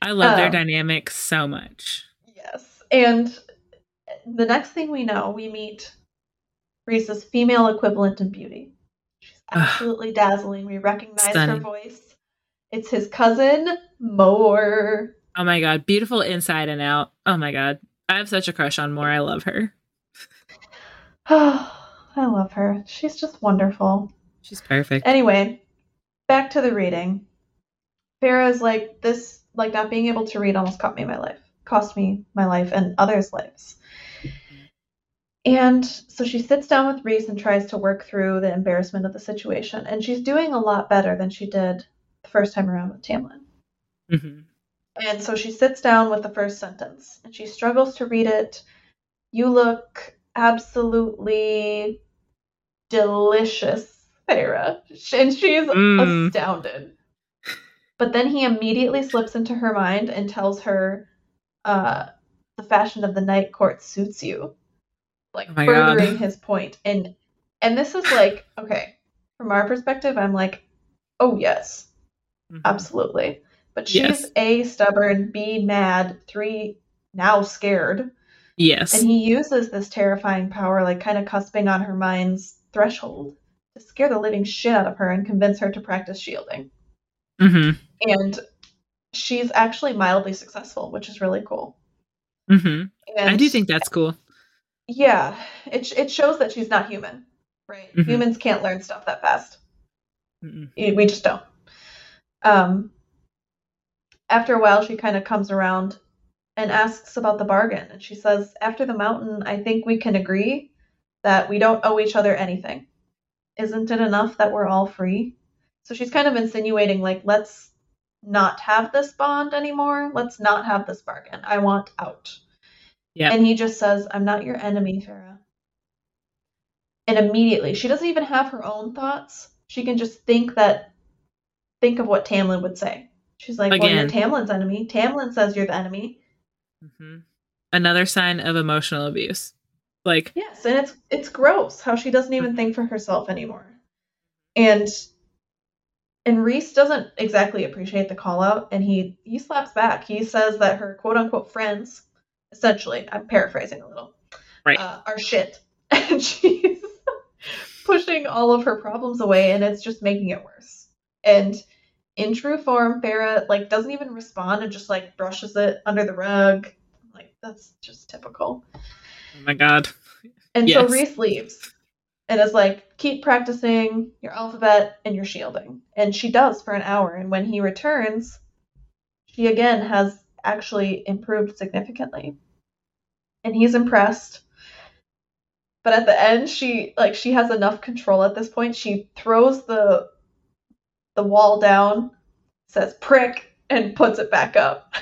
I love um, their dynamic so much. Yes. And the next thing we know, we meet Rhys's female equivalent in beauty. She's absolutely dazzling. We recognize Stunning. her voice. It's his cousin, Mor. Oh my god, beautiful inside and out. Oh my god. I have such a crush on Mor. I love her. Oh, I love her. She's just wonderful. She's perfect. Anyway, back to the reading. Feyre's like, this, like, not being able to read almost cost me my life, cost me my life and others' lives. And so she sits down with Rhys and tries to work through the embarrassment of the situation. And she's doing a lot better than she did the first time around with Tamlin. hmm And so she sits down with the first sentence and she struggles to read it. You look absolutely delicious, Feyre. And she's Mm. astounded. But then he immediately slips into her mind and tells her uh, the fashion of the night court suits you. Like Oh my God. furthering his point. And and this is like, okay, from our perspective, I'm like, oh yes, Mhm. Absolutely. But she's Yes. A, stubborn, B, mad, three, now scared. Yes. And he uses this terrifying power, like kind of cusping on her mind's threshold, to scare the living shit out of her and convince her to practice shielding. hmm And she's actually mildly successful, which is really cool. hmm And I do think that's cool. Yeah, it, it shows that she's not human, right? Mhm. Humans can't learn stuff that fast. Mm-mm. We just don't. Um, after a while, she kind of comes around and asks about the bargain. And she says, After the mountain, I think we can agree that we don't owe each other anything. Isn't it enough that we're all free? So she's kind of insinuating, like, let's not have this bond anymore. Let's not have this bargain. I want out. Yeah. And he just says, I'm not your enemy, Feyre. And immediately, she doesn't even have her own thoughts. She can just think that, think of what Tamlin would say. She's like, well, you're Tamlin's enemy. Tamlin says you're the enemy. hmm Another sign of emotional abuse. Like, Yes, and it's it's gross how she doesn't even think for herself anymore. And and Rhys doesn't exactly appreciate the call out and he he slaps back. He says that her quote unquote friends, essentially, I'm paraphrasing a little, Right. uh, are shit. And she's pushing all of her problems away and it's just making it worse. And in true form, Feyre like doesn't even respond and just like brushes it under the rug. Like that's just typical. oh my god. And so Rhys leaves and is like, keep practicing your alphabet and your shielding. And she does for an hour. And when he returns, she again has actually improved significantly. And he's impressed. But at the end, she like she has enough control at this point. She throws the the wall down, says prick, and puts it back up.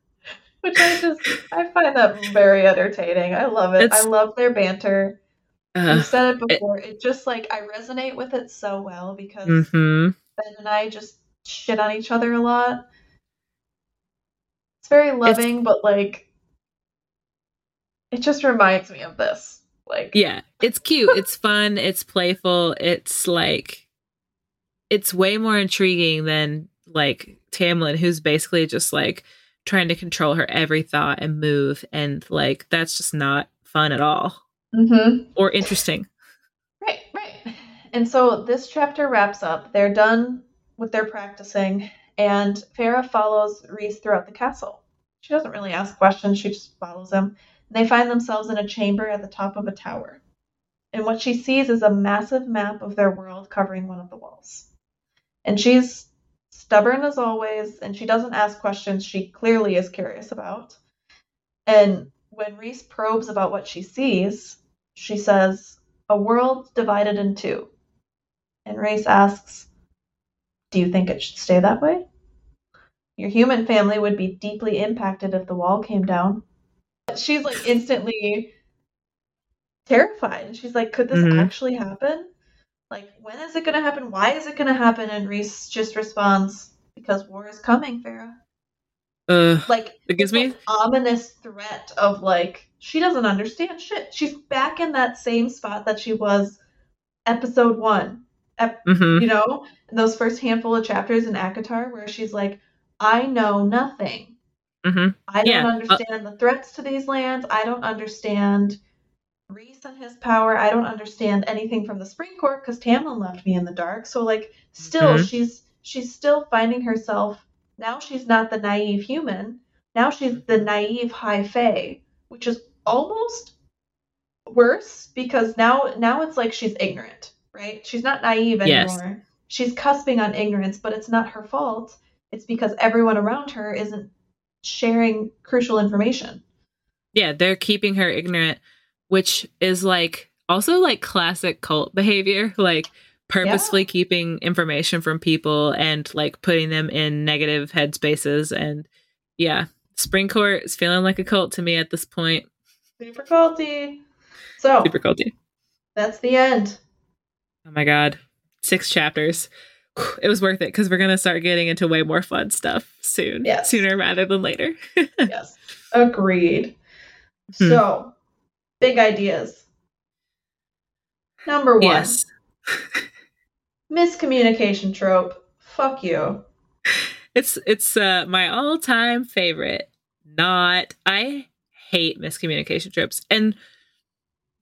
Which I just I find that very entertaining. I love it. It's- I love their banter. you Uh, said it before. It, just like I resonate with it so well because mm-hmm. Ben and I just shit on each other a lot. It's very loving, but like it just reminds me of this. Like Yeah, it's cute. It's fun. It's playful. It's like, it's way more intriguing than like Tamlin, who's basically just like trying to control her every thought and move. And like, that's just not fun at all hmm or interesting. Right, right. And so this chapter wraps up. They're done with their practicing, and Feyre follows Rhys throughout the castle. She doesn't really ask questions, she just follows him. They find themselves in a chamber at the top of a tower. And what she sees is a massive map of their world covering one of the walls. And she's stubborn as always, and she doesn't ask questions she clearly is curious about. And when Rhys probes about what she sees, she says, A world divided in two. And Rhys asks, Do you think it should stay that way? Your human family would be deeply impacted if the wall came down. She's like instantly terrified. And she's like, Could this Mhm. actually happen? Like, when is it going to happen? Why is it going to happen? And Rhys just responds, Because war is coming, Feyre. Uh, Like, It gives me- ominous threat of like she doesn't understand shit. She's back in that same spot that she was episode one. Ep- mhm. You know, in those first handful of chapters in ACOTAR, where she's like, "I know nothing. Mhm. I don't Yeah, uh understand the threats to these lands. I don't understand Rhys and his power. I don't understand anything from the Spring Court because Tamlin left me in the dark. So like, still, Mhm. she's she's still finding herself. Now she's not the naive human. Now she's the naive high fae, which is almost worse because now now it's like she's ignorant, right? She's not naive Yes. anymore. She's cusping on ignorance, but it's not her fault. It's because everyone around her isn't sharing crucial information. Yeah, they're keeping her ignorant, which is like also like classic cult behavior, like purposefully keeping information from people and like putting them in negative headspaces. And yeah, Spring Court is feeling like a cult to me at this point. Super culty. So Super culty. that's the end. Oh my god, six chapters. It was worth it because we're gonna start getting into way more fun stuff soon. Yes. Sooner rather than later. yes. Agreed. Hmm. So, big ideas. Number one, yes. miscommunication trope. Fuck you. It's it's uh my all-time favorite. Not I hate miscommunication trips. And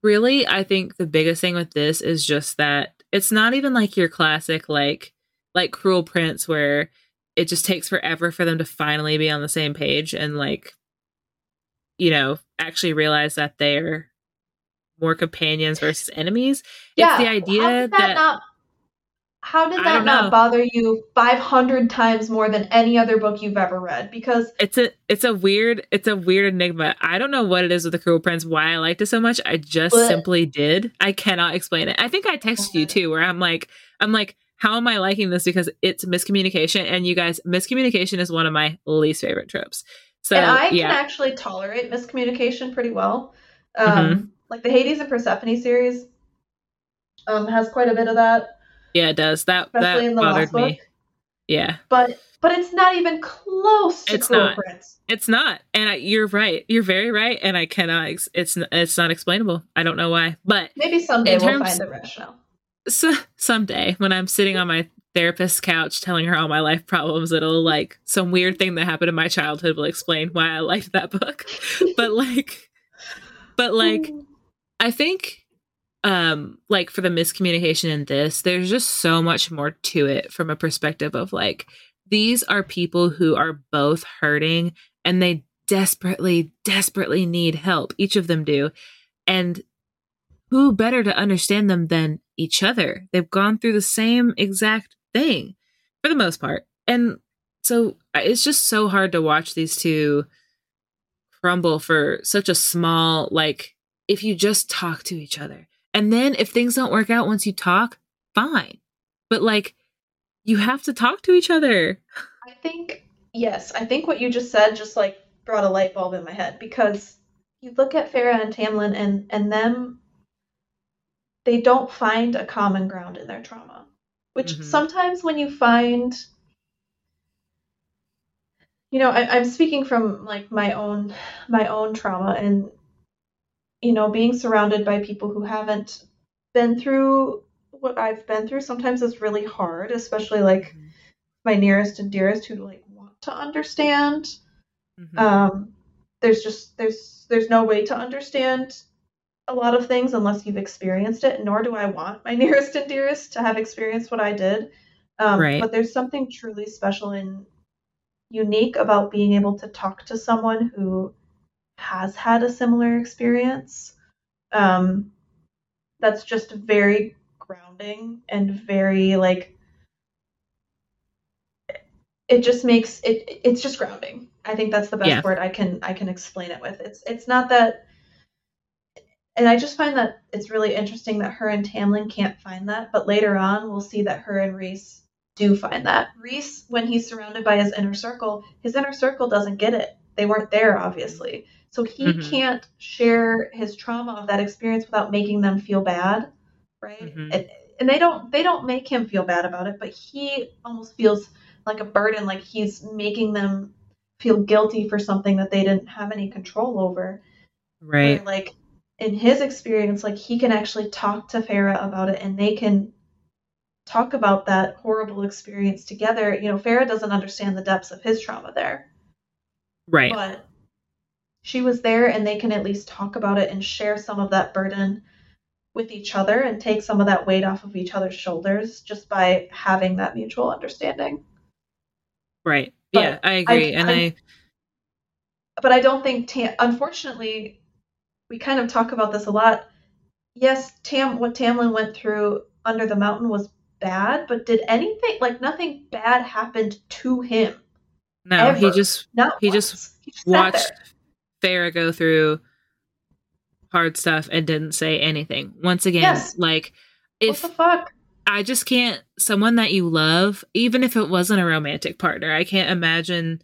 really I think the biggest thing with this is just that it's not even like your classic like like Cruel Prince where it just takes forever for them to finally be on the same page and like you know, actually realize that they're more companions versus enemies. Yeah. it's the idea did that, that, not how did that not know. bother you 500 times more than any other book you've ever read? Because it's a it's a weird it's a weird enigma. I don't know what it is with the Cruel Prince, why I liked it so much. I just But- simply did. I cannot explain it. I think I texted you too, where I'm like, I'm like, how am I liking this? Because it's miscommunication, and you guys, miscommunication is one of my least favorite tropes. So and I yeah, can actually tolerate miscommunication pretty well. Um, Mm-hmm. Like the Hades and Persephone series um, has quite a bit of that, yeah, it does. That especially that in the bothered last book. Yeah, But but it's not even close to It's Cruel not. Prince. it's not, and I, you're right. You're very right, and I cannot. Ex- it's it's not explainable. I don't know why, but Maybe someday we'll terms- find the rationale. So, someday when I'm sitting on my therapist's couch telling her all my life problems, it'll like some weird thing that happened in my childhood will explain why I liked that book. but like, but like, I think um like for the miscommunication in this there's just so much more to it from a perspective of like these are people who are both hurting and they desperately desperately need help. Each of them do. And who better to understand them than each other? They've gone through the same exact thing for the most part. And so it's just so hard to watch these two crumble for such a small like if you just talk to each other. And then if things don't work out once you talk fine. But like you have to talk to each other. I think yes, I think what you just said just like brought a light bulb in my head because you look at Feyre and Tamlin and and them they don't find a common ground in their trauma. Which Mhm. sometimes when you find you know, I, I'm speaking from like my own my own trauma and you know, being surrounded by people who haven't been through what I've been through sometimes is really hard, especially like my nearest and dearest who like want to understand. Mhm. Um, there's just there's there's no way to understand a lot of things unless you've experienced it. Nor do I want my nearest and dearest to have experienced what I did. Um, Right. But there's something truly special and unique about being able to talk to someone who has had a similar experience. Um, that's just very grounding and very like it just makes it it's just grounding i think that's the best Yeah. word i can i can explain it with it's it's not that and i just find that it's really interesting that her and tamlin can't find that but later on we'll see that her and Rhys do find that. Rhys when he's surrounded by his inner circle his inner circle doesn't get it. They weren't there obviously. So he Mhm. can't share his trauma of that experience without making them feel bad right? Mhm. and, and they don't they don't make him feel bad about it but he almost feels like a burden like he's making them feel guilty for something that they didn't have any control over. Right. like in his experience like he can actually talk to Feyre about it and they can talk about that horrible experience together you know Feyre doesn't understand the depths of his trauma there right but she was there and they can at least talk about it and share some of that burden with each other and take some of that weight off of each other's shoulders just by having that mutual understanding. Right. But yeah, I agree. I, and I, I, but I don't think Tam unfortunately we kind of talk about this a lot. Yes, Tam what Tamlin went through under the mountain was bad, but did anything like nothing bad happened to him? No, ever. he just Not he once. just, he just watched Feyre go through hard stuff and didn't say anything. Once again, yes. like if what the fuck? I just can't someone that you love, even if it wasn't a romantic partner, I can't imagine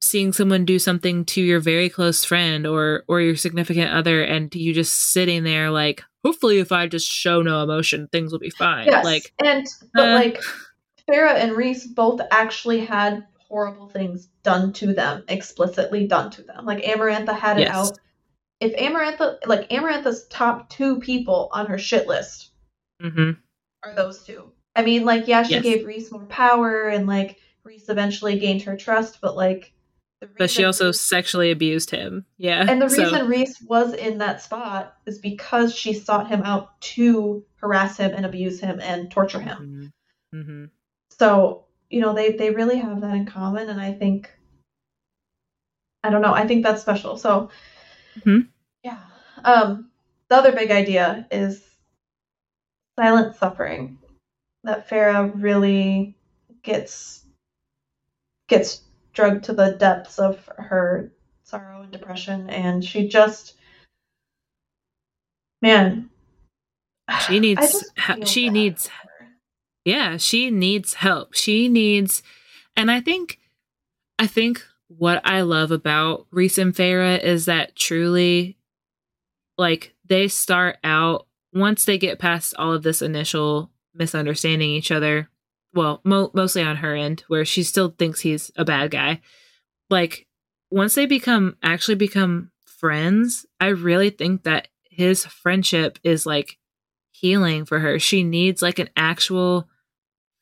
seeing someone do something to your very close friend or or your significant other and you just sitting there like hopefully if I just show no emotion things will be fine. Yes. Like and but uh, like Feyre and Rhys both actually had horrible things done to them, explicitly done to them. Like Amarantha had it yes. out. If Amarantha, like Amarantha's top two people on her shit list mm-hmm. are those two. I mean, like, yeah, she yes. gave Rhys more power and like Rhys eventually gained her trust, but like, but she also Rhys, sexually abused him. Yeah. And the so. reason Rhys was in that spot is because she sought him out to harass him and abuse him and torture him. Mm-hmm. Mm-hmm. So you know they they really have that in common and i think i don't know i think that's special so mm-hmm. yeah um the other big idea is silent suffering that Feyre really gets gets drugged to the depths of her sorrow and depression and she just man she needs she needs yeah, she needs help. She needs, and I think, I think what I love about Rhys and Feyre is that truly, like, they start out once they get past all of this initial misunderstanding each other. Well, mo- mostly on her end, where she still thinks he's a bad guy. Like, once they become actually become friends, I really think that his friendship is like healing for her. She needs like an actual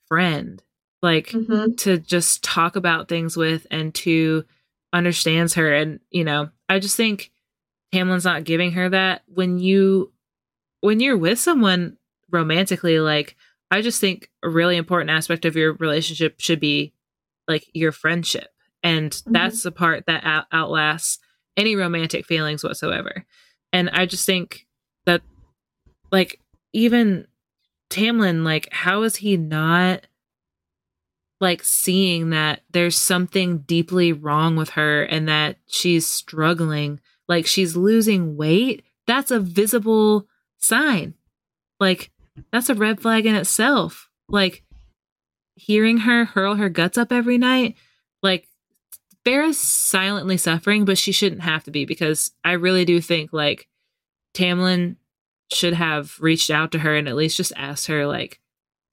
friend like mm-hmm. to just talk about things with and to understands her and you know i just think tamlin's not giving her that when you when you're with someone romantically like i just think a really important aspect of your relationship should be like your friendship and mm-hmm. that's the part that out- outlasts any romantic feelings whatsoever and i just think that like even Tamlin, like, how is he not like seeing that there's something deeply wrong with her and that she's struggling? Like, she's losing weight. That's a visible sign. Like, that's a red flag in itself. Like, hearing her hurl her guts up every night, like, Feyre's silently suffering, but she shouldn't have to be because I really do think, like, Tamlin should have reached out to her and at least just asked her like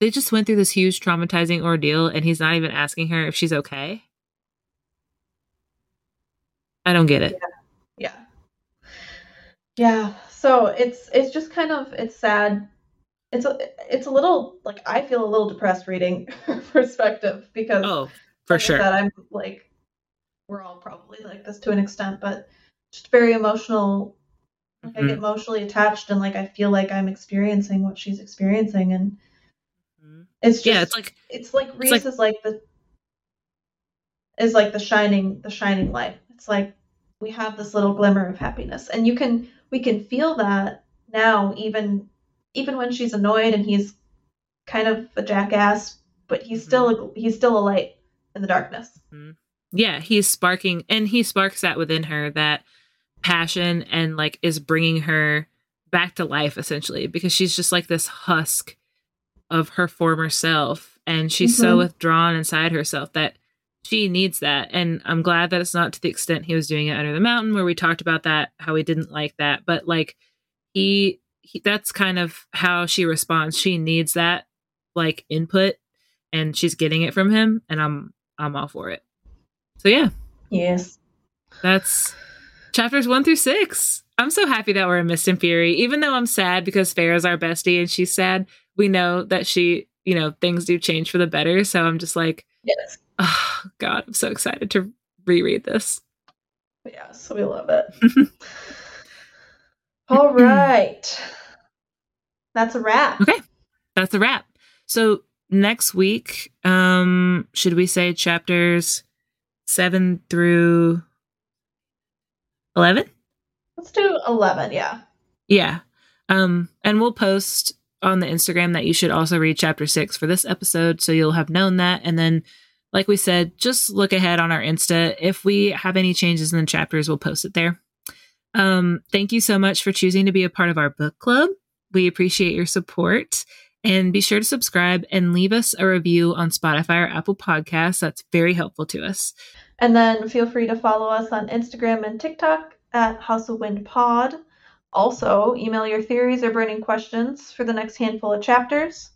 they just went through this huge traumatizing ordeal and he's not even asking her if she's okay i don't get it yeah yeah, yeah. so it's it's just kind of it's sad it's a it's a little like i feel a little depressed reading perspective because oh for like sure that i'm like we're all probably like this to an extent but just very emotional like mm-hmm. I get emotionally attached and like I feel like I'm experiencing what she's experiencing and mm-hmm. it's just yeah, it's like it's like Rhys like, is like the is like the shining the shining light. It's like we have this little glimmer of happiness and you can we can feel that now even even when she's annoyed and he's kind of a jackass, but he's mm-hmm. still a, he's still a light in the darkness. Mm-hmm. Yeah, he's sparking and he sparks that within her that passion and like is bringing her back to life essentially because she's just like this husk of her former self and she's mm-hmm. so withdrawn inside herself that she needs that and i'm glad that it's not to the extent he was doing it under the mountain where we talked about that how he didn't like that but like he, he that's kind of how she responds she needs that like input and she's getting it from him and i'm i'm all for it so yeah yes that's chapters one through six. I'm so happy that we're in Mist and Fury, even though I'm sad because Feyre's our bestie and she's sad. We know that she, you know, things do change for the better. So I'm just like, yes. oh God, I'm so excited to reread this. Yeah, so we love it. All right. That's a wrap. Okay. That's a wrap. So next week, um, should we say chapters seven through eleven? Let's do eleven, yeah. Yeah. Um, and we'll post on the Instagram that you should also read chapter six for this episode, so you'll have known that. And then, like we said, just look ahead on our Insta. If we have any changes in the chapters, we'll post it there. Um, thank you so much for choosing to be a part of our book club. We appreciate your support. And be sure to subscribe and leave us a review on Spotify or Apple Podcasts. That's very helpful to us. And then feel free to follow us on Instagram and TikTok at House of Wind Pod. Also, email your theories or burning questions for the next handful of chapters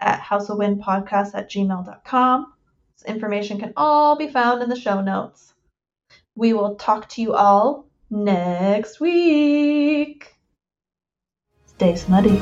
at houseofwindpodcast at gmail.com. This information can all be found in the show notes. We will talk to you all next week. Stay smutty.